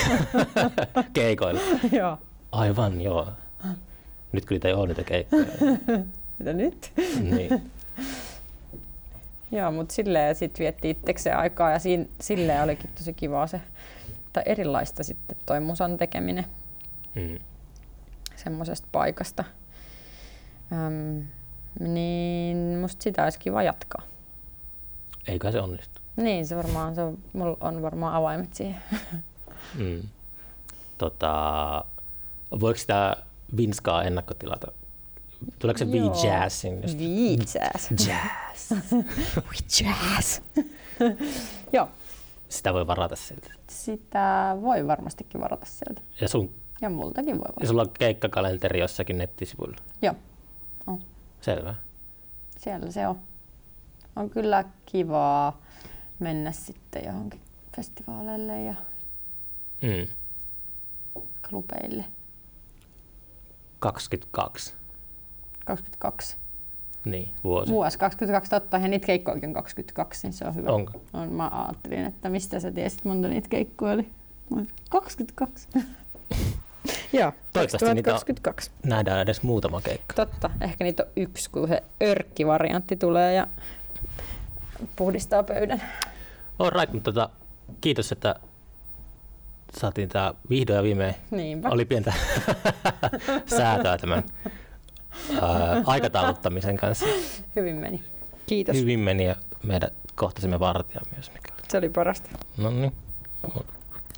keikoilla. Joo. Aivan, joo. Nyt kyllä niitä ei ole niitä keikkoja. Mitä nyt? niin. Joo, mutta silleen sitten vietti itsekseen aikaa ja siinä, silleen olikin tosi kivaa se, tai erilaista sitten toi musan tekeminen Mm. semmoisesta paikasta. Öm, niin musta sitä olisi kiva jatkaa. Eikä se onnistu. Niin, se varmaan, se on, mulla on varmaan avaimet siihen. Mm. Tota, voiko sitä Vinskaa ennakkotilata? Tuleeko se. V-Jazzin? just- Jazz. Jazz. Jazz. Joo, Sitä voi varata sieltä. sitä voi varmastikin varata sieltä. Ja, sun, Ja multakin voi ja varata. sulla on keikkakalenteri jossakin nettisivuilla. Joo, on. Selvä. siellä se on. On kyllä kivaa mennä sitten johonkin festivaaleille ja Mm. klubeille. 22. 22. Niin, vuosi. Vuosi 22, totta, ja niitä keikkojakin on 22, niin se on hyvä. Onko? On, mä ajattelin, että mistä sä tiesit, monta niitä keikkoja oli. Mä olin, 22. Joo, Toivottavasti niitä on- 2022. Nähdään edes muutama keikka. Totta, ehkä niitä on yksi, kun se örkkivariantti tulee ja puhdistaa pöydän. All right, mutta tota, kiitos, että saatiin tää vihdoin ja viimein. Niinpä. Oli pientä säätöä tämän ää, aikatauluttamisen kanssa. Hyvin meni. Kiitos. Hyvin meni ja meidän kohtasimme vartijan myös. Mikä oli. Se oli parasta. No niin.